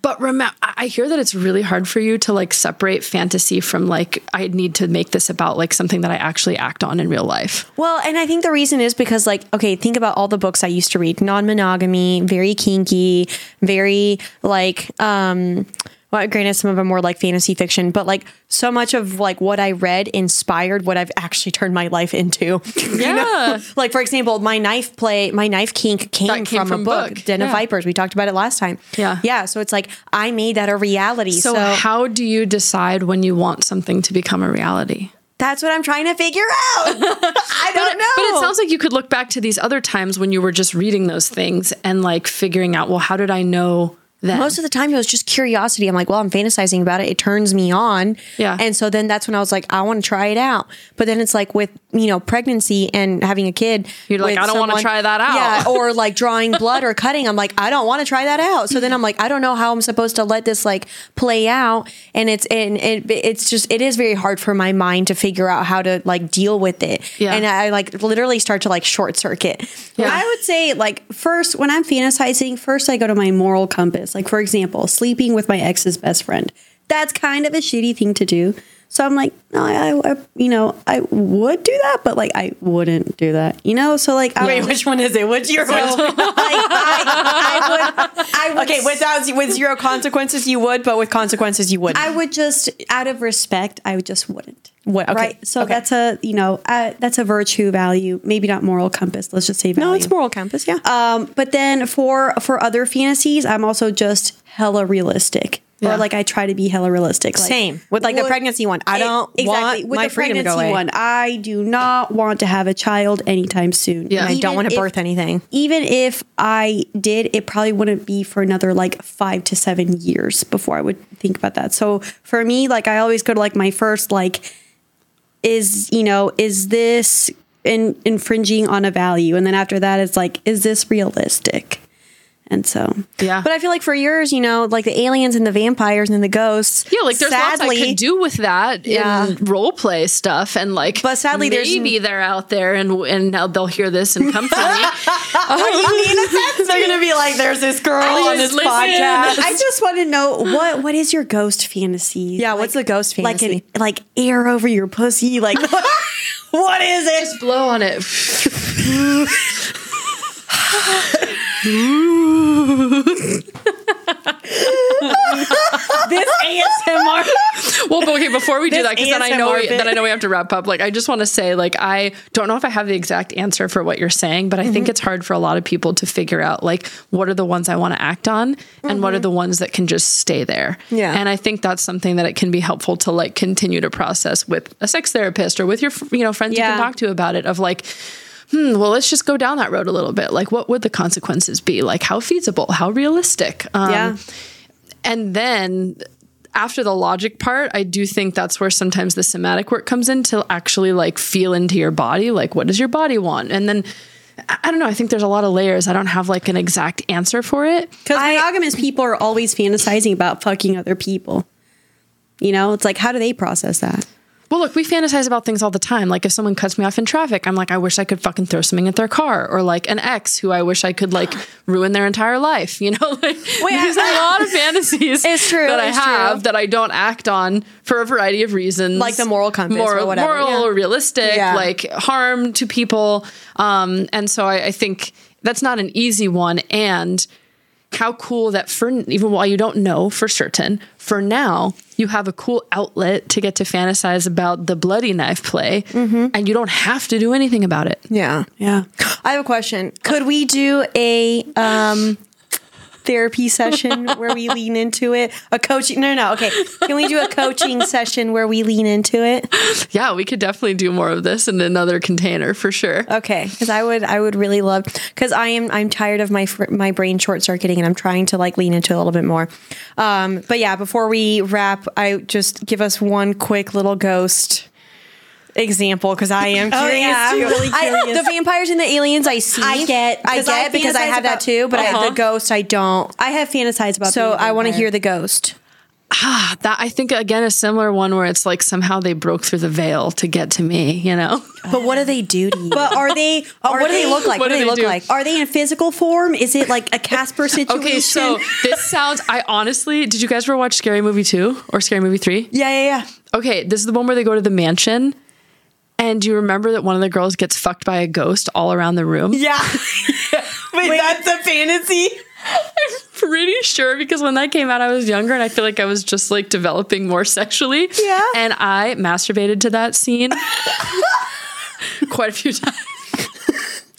Speaker 3: But remember, I hear that it's really hard for you to like separate fantasy from like, I need to make this about like something that I actually act on in real life.
Speaker 5: Well, and I think the reason is because, like, okay, think about all the books I used to read non monogamy, very kinky, very like, um, well, granted, some of them were like fantasy fiction, but like so much of like what I read inspired what I've actually turned my life into. You know?
Speaker 3: Yeah.
Speaker 5: like for example, my knife play, my knife kink came,
Speaker 3: came
Speaker 5: from,
Speaker 3: from
Speaker 5: a book,
Speaker 3: book.
Speaker 5: Den of Vipers. We talked about it last time.
Speaker 3: Yeah.
Speaker 5: yeah. So it's like I made that a reality.
Speaker 3: So,
Speaker 5: So,
Speaker 3: how do you decide when you want something to become a reality?
Speaker 5: that's what I'm trying to figure out. I don't know.
Speaker 3: But it sounds like you could look back to these other times when you were just reading those things and like figuring out, well, how did I know then?
Speaker 5: most of the time it was just curiosity. I'm like, well, I'm fantasizing about it. It turns me on.
Speaker 3: Yeah.
Speaker 5: And so then that's when I was like, I want to try it out. But then it's like with, you know, pregnancy and having a kid.
Speaker 3: You're like, I don't wanna try that out.
Speaker 5: Yeah. Or like drawing blood or cutting. I'm like, I don't want to try that out. So then I'm like, I don't know how I'm supposed to let this like play out. And it's, and it, it's just, it is very hard for my mind to figure out how to like deal with it.
Speaker 3: Yeah.
Speaker 5: And I like literally start to like short circuit.
Speaker 3: Yeah.
Speaker 4: I would say, like, first, when I'm fantasizing, first I go to my moral compass. Like, for example, sleeping with my ex's best friend. That's kind of a shitty thing to do. So I'm like, no, I, I you know, I would do that, but like, I wouldn't do that, you know? So, like, I
Speaker 5: Wait,
Speaker 4: would
Speaker 5: which one is it? What's your
Speaker 4: so, like, I, I would, I would,
Speaker 5: Okay, without with zero consequences, you would, but with consequences, you wouldn't.
Speaker 4: I would just, out of respect, I would just wouldn't.
Speaker 5: What- okay,
Speaker 4: Right. So
Speaker 5: okay.
Speaker 4: that's a, you know, uh, that's a virtue value. Maybe not moral compass. Let's just say value.
Speaker 5: no, it's moral compass. Yeah.
Speaker 4: Um, but then for for other fantasies, I'm also just hella realistic.
Speaker 3: Yeah.
Speaker 4: Or like I try to be hella realistic. Like,
Speaker 5: Same. With, like, the pregnancy one. I don't want
Speaker 4: with
Speaker 5: my
Speaker 4: the
Speaker 5: freedom to go
Speaker 4: pregnancy
Speaker 5: away.
Speaker 4: one. I do not want to have a child anytime soon.
Speaker 3: Yeah.
Speaker 5: I don't want to birth anything.
Speaker 4: Even if I did, it probably wouldn't be for another like five to seven years before I would think about that. So for me, like I always go to like my first like, is you know, is this in, infringing on a value? And then after that, it's like, is this realistic? And so
Speaker 3: yeah.
Speaker 5: But I feel like for yours, you know, like the aliens and the vampires and the ghosts.
Speaker 3: yeah, like there's lots I
Speaker 5: sadly,
Speaker 3: could do with that
Speaker 5: Yeah.
Speaker 3: in role play stuff, and like,
Speaker 5: But sadly, there's-
Speaker 3: maybe they're out there and and now they'll hear this and come for me.
Speaker 5: In a sense, they're gonna be like, "There's this girl on this
Speaker 3: listen.
Speaker 5: podcast."
Speaker 4: I just want to know what what is your ghost fantasy?
Speaker 5: Yeah, what's the ghost fantasy?
Speaker 4: like an, like air over your pussy? Like what is it?
Speaker 3: Blow on it.
Speaker 4: This ASMR.
Speaker 3: well, but okay, before we do that, because then I know
Speaker 5: bit.
Speaker 3: then I know we have to wrap up. Like, I just want to say, like, I don't know if I have the exact answer for what you're saying, but I think mm-hmm. it's hard for a lot of people to figure out, like, what are the ones I want to act on, and what are mm-hmm. the ones that can just stay there.
Speaker 5: Yeah.
Speaker 3: and I think that's something that it can be helpful to like continue to process with a sex therapist or with your you know friends you can talk to about it. Of like. Hmm, well, let's just go down that road a little bit. Like, what would the consequences be? Like, how feasible? How realistic? Um,
Speaker 4: Yeah.
Speaker 3: and then after the logic part, I do think that's where sometimes the somatic work comes in to actually like feel into your body. Like, what does your body want? And then I I don't know. I think there's a lot of layers. I don't have like an exact answer for it.
Speaker 4: Because monogamous people are always fantasizing about fucking other people. You know, it's like how do they process that?
Speaker 3: Well, look, we fantasize about things all the time. Like if someone cuts me off in traffic, I'm like, I wish I could fucking throw something at their car, or like an ex who I wish I could like ruin their entire life. You know, like, Wait, there's a lot of fantasies.
Speaker 5: It's true,
Speaker 3: that I have
Speaker 5: true.
Speaker 3: that I don't act on for a variety of reasons,
Speaker 5: Like the moral compass or
Speaker 3: moral,
Speaker 5: whatever,
Speaker 3: moral
Speaker 5: yeah.
Speaker 3: or realistic,
Speaker 5: Yeah.
Speaker 3: like harm to people. Um, and so I, I think that's not an easy one. And how cool that for even while you don't know for certain, for now you have a cool outlet to get to fantasize about the bloody knife play,
Speaker 5: Mm-hmm.
Speaker 3: and you don't have to do anything about it.
Speaker 5: Yeah.
Speaker 4: Yeah.
Speaker 5: I have a question. Could we do a um therapy session where we lean into it? A coaching No, no, okay. Can we do a coaching session where we lean into it?
Speaker 3: Yeah, we could definitely do more of this in another container for sure.
Speaker 5: Okay, cuz I would I would really love cuz I am I'm tired of my my brain short circuiting and I'm trying to like lean into it a little bit more. Um but yeah, before we wrap, I just give us one quick little ghost example because I am curious
Speaker 4: Oh,
Speaker 5: curious
Speaker 4: yeah, I'm
Speaker 5: too.
Speaker 4: really
Speaker 5: I- the vampires and the aliens I see.
Speaker 4: I get-
Speaker 5: I get because I
Speaker 4: fantasize
Speaker 5: have that too, but I,
Speaker 3: Uh-huh.
Speaker 5: the ghost I don't.
Speaker 4: I have fantasized about
Speaker 5: So
Speaker 4: being a
Speaker 5: I want to hear the ghost.
Speaker 3: Ah, that I think again a similar one where it's like somehow they broke through the veil to get to me, you know.
Speaker 5: But what do they do to you?
Speaker 4: But are they?
Speaker 5: Oh,
Speaker 4: are
Speaker 5: what do they look like?
Speaker 3: what
Speaker 5: What,
Speaker 3: do
Speaker 5: do they
Speaker 3: they
Speaker 5: look
Speaker 3: do?
Speaker 5: like?
Speaker 4: Are they in physical form? Is it like a Casper situation?
Speaker 3: Okay, so this sounds. I honestly, did you guys ever watch Scary Movie two or Scary Movie three?
Speaker 5: Yeah, yeah, yeah.
Speaker 3: Okay, this is the one where they go to the mansion, and do you remember that one of the girls gets fucked by a ghost all around the room?
Speaker 5: Yeah. Wait, that's a fantasy.
Speaker 3: I'm pretty sure because when that came out, I was younger and I feel like I was just like developing more sexually.
Speaker 5: Yeah.
Speaker 3: And I masturbated to that scene quite a few times.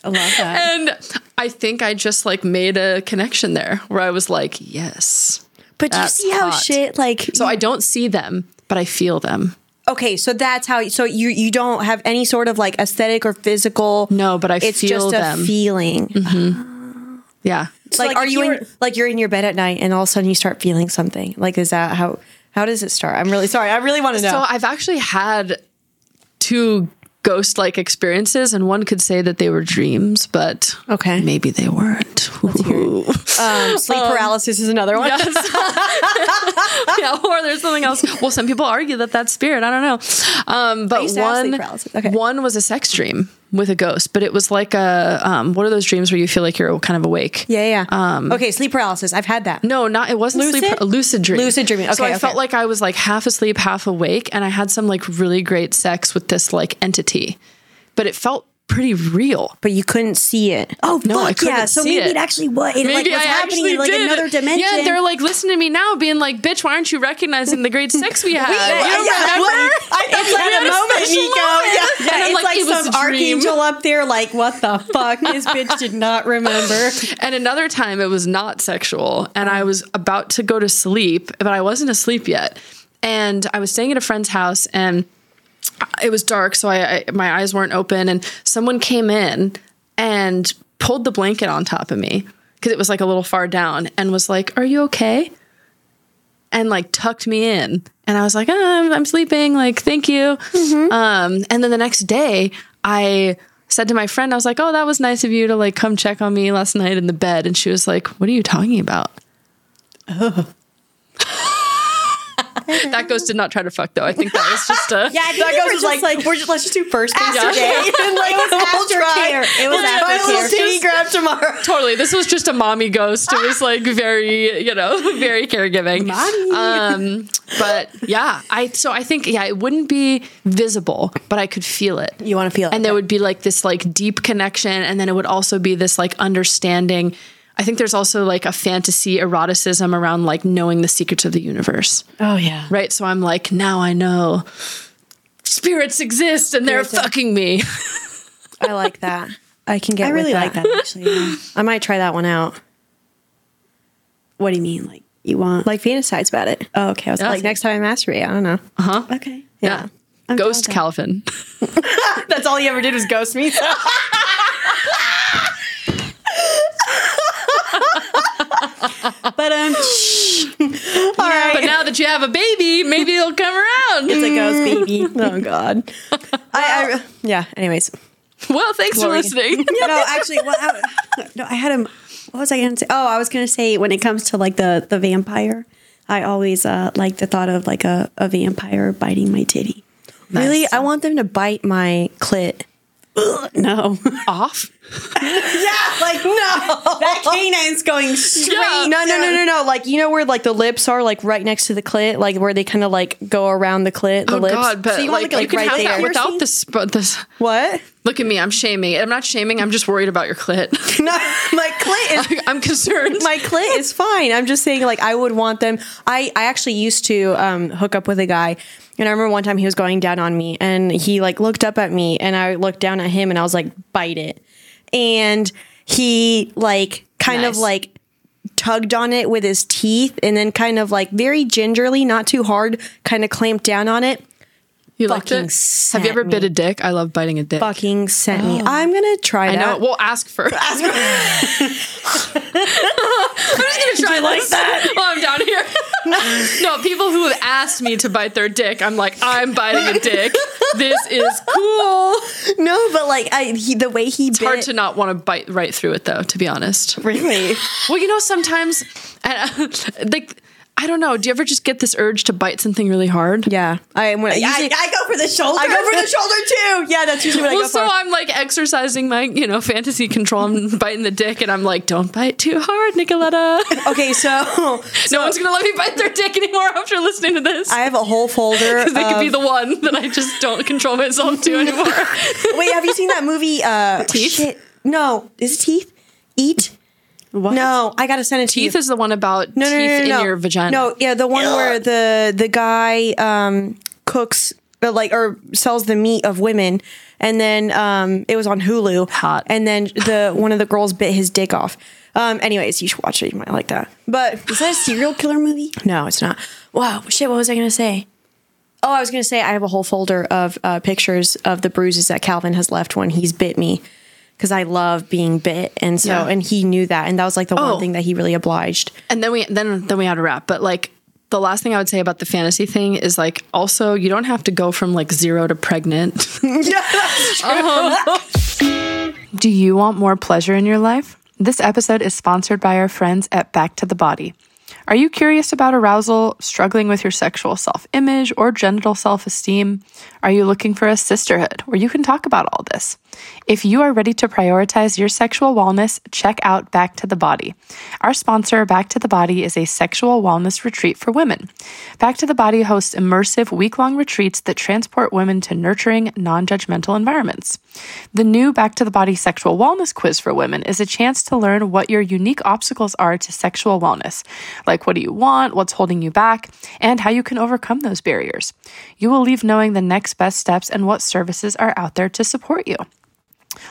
Speaker 4: I love that.
Speaker 3: And I think I just like made a connection there where I was like, yes.
Speaker 5: But do you see how
Speaker 3: hot.
Speaker 5: shit like
Speaker 3: So I don't see them, but I feel them.
Speaker 5: Okay, so that's how so you you don't have any sort of like aesthetic or physical
Speaker 3: No, but I
Speaker 5: it's
Speaker 3: feel
Speaker 5: just
Speaker 3: them.
Speaker 5: a feeling. Mm-hmm.
Speaker 3: Yeah.
Speaker 5: like,
Speaker 4: like,
Speaker 5: are you, in, like you're in your bed at night and all of a sudden you start feeling something? Like is that how how does it start? I'm really sorry. I really want to know.
Speaker 3: So I've actually had two ghost like experiences, and one could say that they were dreams, but
Speaker 5: Okay.
Speaker 3: maybe they weren't.
Speaker 5: um, sleep paralysis is another one.
Speaker 3: Yes. yeah, or there's something else. Well, some people argue that that's spirit. I don't know. Um, but
Speaker 5: used to have sleep
Speaker 3: one.
Speaker 5: Okay.
Speaker 3: one was a sex dream with a ghost, but it was like a um, what are those dreams where you feel like you're kind of awake?
Speaker 5: Yeah, yeah. okay, sleep paralysis. I've had that.
Speaker 3: No, not it wasn't
Speaker 5: Lucid?
Speaker 3: sleep. A lucid dream.
Speaker 5: Lucid dreaming.
Speaker 3: so
Speaker 5: Okay,
Speaker 3: I felt like I was like half asleep, half awake, and I had some like really great sex with this like entity, but it felt pretty real.
Speaker 5: But you couldn't see it.
Speaker 4: oh
Speaker 3: No,
Speaker 4: fuck yeah!
Speaker 3: couldn't
Speaker 4: So
Speaker 3: see
Speaker 4: maybe
Speaker 3: it.
Speaker 4: it, actually was. It like
Speaker 3: Maybe
Speaker 4: was
Speaker 3: I
Speaker 4: happening
Speaker 3: actually
Speaker 4: in like
Speaker 3: did.
Speaker 4: another dimension.
Speaker 3: Yeah, they're like listening to me now, being like, "Bitch, why aren't you recognizing the great sex we had?" You
Speaker 4: yeah,
Speaker 3: don't
Speaker 4: yeah,
Speaker 3: remember?
Speaker 4: what?
Speaker 5: I thought you
Speaker 3: like
Speaker 5: had a moment, Nico. Yeah.
Speaker 4: yeah,
Speaker 3: And
Speaker 4: it's like,
Speaker 3: it was
Speaker 4: some
Speaker 3: a dream.
Speaker 4: archangel up there. Like what the fuck? This bitch did not remember.
Speaker 3: And another time it was not sexual, and I was about to go to sleep, but I wasn't asleep yet. And I was staying at a friend's house, and it was dark, so I, I my eyes weren't open, and someone came in and pulled the blanket on top of me because it was like a little far down, and was like, "Are you okay?" And like tucked me in, and I was like, oh, I'm, "I'm sleeping." Like, thank you. Um, and then the next day, I said to my friend, I was like, "Oh, that was nice of you to like come check on me last night in the bed." And she was like, "What are you talking about?" That ghost did not try to fuck though. I think that was just a
Speaker 4: Yeah, I think
Speaker 5: That
Speaker 4: they
Speaker 5: goes
Speaker 4: were just
Speaker 5: like,
Speaker 4: like,
Speaker 5: we're just, let's just do first base
Speaker 4: After-
Speaker 5: today. and like
Speaker 4: It was
Speaker 5: we'll
Speaker 4: aftercare. It was
Speaker 5: We'll just buy a little grab tomorrow.
Speaker 3: totally. This was just a mommy ghost. It was like very, you know, very caregiving.
Speaker 4: Mommy.
Speaker 3: Um, but yeah, I so I think yeah, it wouldn't be visible, but I could feel it.
Speaker 5: You want to feel it.
Speaker 3: and there would be like this like deep connection and then it would also be this like understanding i think there's also like a fantasy eroticism around like knowing the secrets of the universe
Speaker 5: Oh yeah.
Speaker 3: right so i'm like now i know spirits exist and they're
Speaker 5: Spirits-
Speaker 3: fucking me
Speaker 5: I like that. I can get
Speaker 4: I really
Speaker 5: with
Speaker 4: like that actually. yeah.
Speaker 5: I might try that one out.
Speaker 4: What do you mean? Like you want?
Speaker 5: Like fantasize about it.
Speaker 4: oh, okay. I was
Speaker 3: Yeah.
Speaker 5: Like
Speaker 4: like,
Speaker 5: next time I masturbate, I don't know. Uh-huh.
Speaker 4: Okay.
Speaker 3: yeah,
Speaker 4: I'm
Speaker 3: ghost calvin
Speaker 5: That's all he ever did was ghost me.
Speaker 4: But
Speaker 5: all right.
Speaker 3: but now that you have a baby maybe it'll come around
Speaker 4: it's a ghost baby.
Speaker 5: oh God. I, I yeah. Anyways,
Speaker 3: well thanks for
Speaker 5: What were
Speaker 3: listening
Speaker 4: no, actually, well, I, no, I had a. What was I going to say? Oh, I was going to say when it comes to like the the vampire, I always uh, like the thought of like a, a vampire biting my titty.
Speaker 5: really, I want them to bite my clit.
Speaker 4: No,
Speaker 3: off
Speaker 4: yeah, like no, that canine's going straight.
Speaker 3: Yeah.
Speaker 5: No, no, no, no, no. Like you know where like the lips are, like right next to the clit, like where they kind of like go around the clit. The
Speaker 3: oh
Speaker 5: lips.
Speaker 3: god but
Speaker 4: So you want,
Speaker 3: like,
Speaker 4: like,
Speaker 3: you can
Speaker 4: right
Speaker 3: have that
Speaker 4: there?
Speaker 3: without this but this
Speaker 5: What?
Speaker 3: Look at me i'm shaming i'm not shaming i'm just worried about your clit
Speaker 5: No, my clit is
Speaker 3: i'm concerned
Speaker 5: my clit is fine. I'm just saying, like, I would want them. I, I actually used to um, hook up with a guy, and I remember one time he was going down on me, and he like looked up at me, and I looked down at him, and I was like, bite it, and he like kind of like tugged on it with his teeth, and then kind of like very gingerly, not too hard, kind of clamped down on it.
Speaker 3: You liked it? Have you ever
Speaker 5: sent
Speaker 3: bit a dick? I love biting a dick.
Speaker 5: Fucking sent me. I'm gonna try
Speaker 3: I
Speaker 5: that.
Speaker 3: know. We'll ask first. I'm just gonna try like that while I'm down here. no, people who have asked me to bite their dick, I'm like, I'm biting a dick. This is cool.
Speaker 5: no, but like I, he, the way he
Speaker 3: It's
Speaker 5: bit.
Speaker 3: hard to not want to bite right through it, though. To be honest.
Speaker 5: really.
Speaker 3: Well, you know, sometimes, and, uh, like, I don't know. Do you ever just get this urge to bite something really hard?
Speaker 5: Yeah, I when I, usually,
Speaker 4: I, I go for the shoulder.
Speaker 5: I go for the shoulder too. Yeah, that's usually what I
Speaker 3: Well,
Speaker 5: go
Speaker 3: so
Speaker 5: for.
Speaker 3: I'm like exercising my, you know, fantasy control. I'm biting the dick, and I'm like, don't bite too hard, Nicoletta.
Speaker 5: okay, so,
Speaker 3: no one's gonna let me bite their dick anymore after listening to this.
Speaker 5: I have a whole folder.
Speaker 3: Because they could be the one that I just don't control myself to anymore.
Speaker 5: Wait, have you seen that movie? Uh,
Speaker 3: Teeth?
Speaker 5: Shit. No, is it Teeth? Eat.
Speaker 4: What?
Speaker 5: No, I gotta send it to
Speaker 3: Teeth
Speaker 5: you.
Speaker 3: is the one about
Speaker 5: no, no,
Speaker 3: teeth
Speaker 5: no, no, no.
Speaker 3: in your vagina.
Speaker 5: No, yeah, the one where the the guy um, cooks uh, like or sells the meat of women, and then um, it was on Hulu.
Speaker 3: Hot.
Speaker 5: And then the one of the girls bit his dick off. Um, anyways, you should watch it. You might like that. But
Speaker 4: Is that a serial killer movie?
Speaker 5: no, it's not. Wow, shit. What was I gonna say? Oh, I was gonna say I have a whole folder of uh, pictures of the bruises that Calvin has left when he's bit me, because I love being bit, and so
Speaker 3: Yeah.
Speaker 5: and he knew that, and that was like the
Speaker 3: Oh.
Speaker 5: one thing that he really obliged.
Speaker 3: and then we then then we had a wrap. But like the last thing I would say about the fantasy thing is like also you don't have to go from like zero to pregnant. Um, do you want more pleasure in your life? This episode is sponsored by our friends at Back to the Body. Are you curious about arousal, struggling with your sexual self image, or genital self esteem? Are you looking for a sisterhood where you can talk about all this? If you are ready to prioritize your sexual wellness, check out Back to the Body. Our sponsor, Back to the Body, is a sexual wellness retreat for women. Back to the Body hosts immersive week long retreats that transport women to nurturing, non judgmental environments. The new Back to the Body Sexual Wellness Quiz for Women is a chance to learn what your unique obstacles are to sexual wellness, like what do you want, what's holding you back, and how you can overcome those barriers. You will leave knowing the next best steps and what services are out there to support you.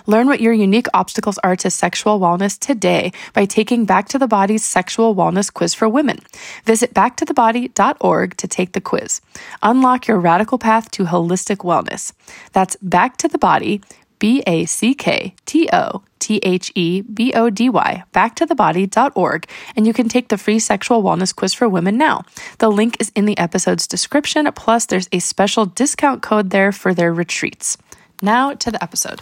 Speaker 3: Learn what your unique obstacles are to sexual wellness today by taking Back to the Body's Sexual Wellness Quiz for Women. Visit backtothebody.org to take the quiz. Unlock your radical path to holistic wellness. That's Back to the Body, B A C K T O T H E B O D Y, backtothebody.org, and you can take the free sexual wellness quiz for women now. The link is in the episode's description, plus, there's a special discount code there for their retreats. Now to the episode.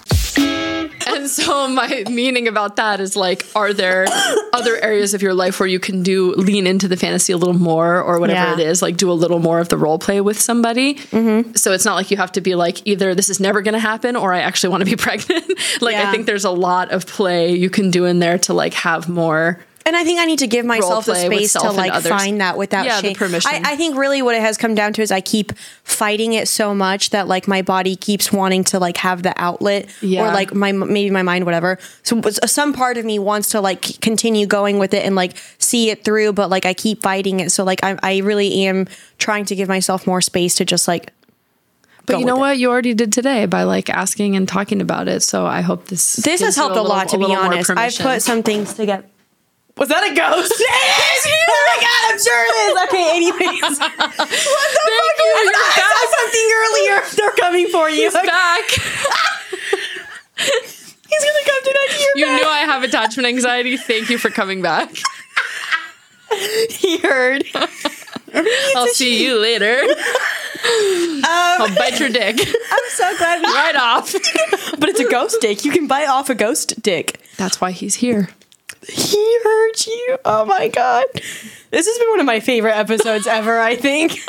Speaker 3: And so my meaning about that is like, are there other areas of your life where you can do lean into the fantasy a little more or whatever
Speaker 5: Yeah.
Speaker 3: it is, like do a little more of the role play with somebody. Mm-hmm. So it's not like you have to be like either this is never going to happen or I actually want to be pregnant. like I think there's a lot of play you can do in there to like have more.
Speaker 5: And I think I need to give myself the space to like
Speaker 3: others.
Speaker 5: find that without
Speaker 3: Yeah, the
Speaker 5: shame.
Speaker 3: permission.
Speaker 5: I, I think really what it has come down to is I keep fighting it so much that like my body keeps wanting to like have the outlet
Speaker 3: Yeah.
Speaker 5: or like my maybe my mind whatever. So some part of me wants to like continue going with it and like see it through, but like I keep fighting it. So like I I really am trying to give myself more space to just like.
Speaker 3: But you know
Speaker 5: with it.
Speaker 3: what? You already did today by like asking and talking about it. So I hope this
Speaker 5: This has helped a,
Speaker 3: little-
Speaker 5: lot to be honest. I've put some things together. Was that a ghost? it is! Oh my god, I'm sure it is. Okay, anyways. what the
Speaker 3: Thank
Speaker 5: fuck?
Speaker 3: you,
Speaker 5: was that? I saw something earlier. They're coming for you.
Speaker 3: He's back.
Speaker 5: He's gonna come to that to your
Speaker 3: You
Speaker 5: bed.
Speaker 3: knew I have attachment anxiety. Thank you for coming back.
Speaker 5: he heard.
Speaker 3: I'll see you later. Um, I'll bite your dick
Speaker 5: I'm so glad we
Speaker 3: right off.
Speaker 5: But it's a ghost dick. You can bite off a ghost dick.
Speaker 3: That's why he's here.
Speaker 5: He heard you. Oh my god. This has been one of my favorite episodes ever, I think.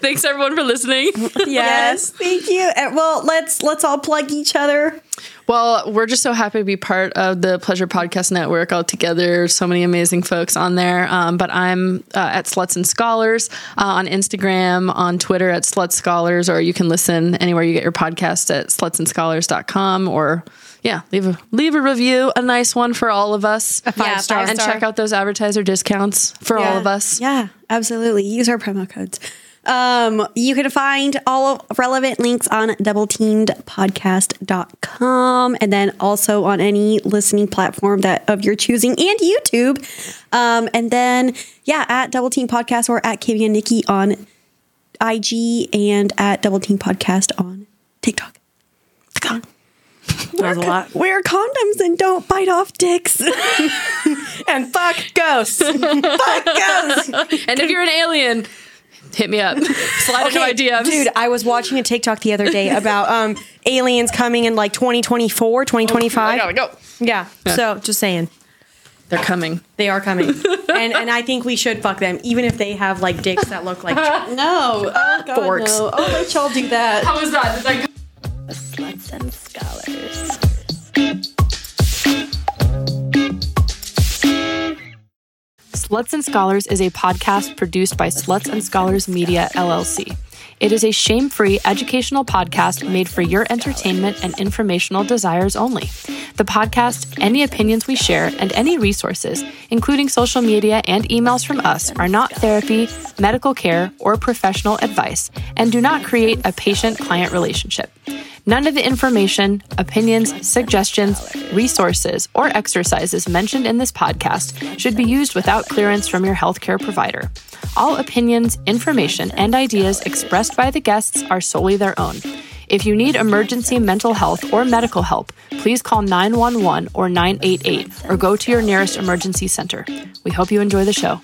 Speaker 3: Thanks everyone for listening.
Speaker 5: yes. Thank you. And, well, let's let's all plug each other.
Speaker 3: Well, we're just so happy to be part of the Pleasure Podcast Network all together. So many amazing folks on there. Um, but I'm uh, at Sluts and Scholars uh, on Instagram, on Twitter at Sluts Scholars, or you can listen anywhere you get your podcast at slutsandscholars.com or yeah, leave a leave a review, a nice one for all of us.
Speaker 5: A five
Speaker 4: Yeah,
Speaker 5: star.
Speaker 4: five
Speaker 3: and check out those advertiser discounts for all of us.
Speaker 4: Yeah, absolutely. Use our promo codes. Um, you can find all relevant links on doubleteamed.podcast.com and then also on any listening platform that of your choosing and YouTube. Um, and then yeah, at Double Teamed Podcast or at Cami and Niki on IG and at Double Teamed Podcast on TikTok.
Speaker 5: A lot.
Speaker 4: Wear condoms and don't bite off dicks.
Speaker 5: And fuck ghosts. fuck ghosts.
Speaker 3: And if you're an alien, hit me up. Slide into my DMs.
Speaker 5: Dude, I was watching a TikTok the other day about um aliens coming in like 2024, 2025.
Speaker 3: I gotta go.
Speaker 5: Yeah. So just saying.
Speaker 3: They're coming.
Speaker 5: They are coming, and and I think we should fuck them, even if they have like dicks that look like.
Speaker 4: No. Oh God,
Speaker 5: Forks.
Speaker 4: no. Oh, let y'all do that.
Speaker 3: How was that? Did I
Speaker 6: Sluts and scholars.
Speaker 3: Sluts and Scholars is a podcast produced by Sluts and Scholars Media, LLC. It is a shame free educational podcast made for your entertainment and informational desires only. The podcast, any opinions we share, and any resources, including social media and emails from us, are not therapy, medical care, or professional advice and do not create a patient client relationship. None of the information, opinions, suggestions, resources, or exercises mentioned in this podcast should be used without clearance from your healthcare provider. All opinions, information, and ideas expressed by the guests are solely their own. If you need emergency mental health or medical help, please call 911 or 988 or go to your nearest emergency center. We hope you enjoy the show.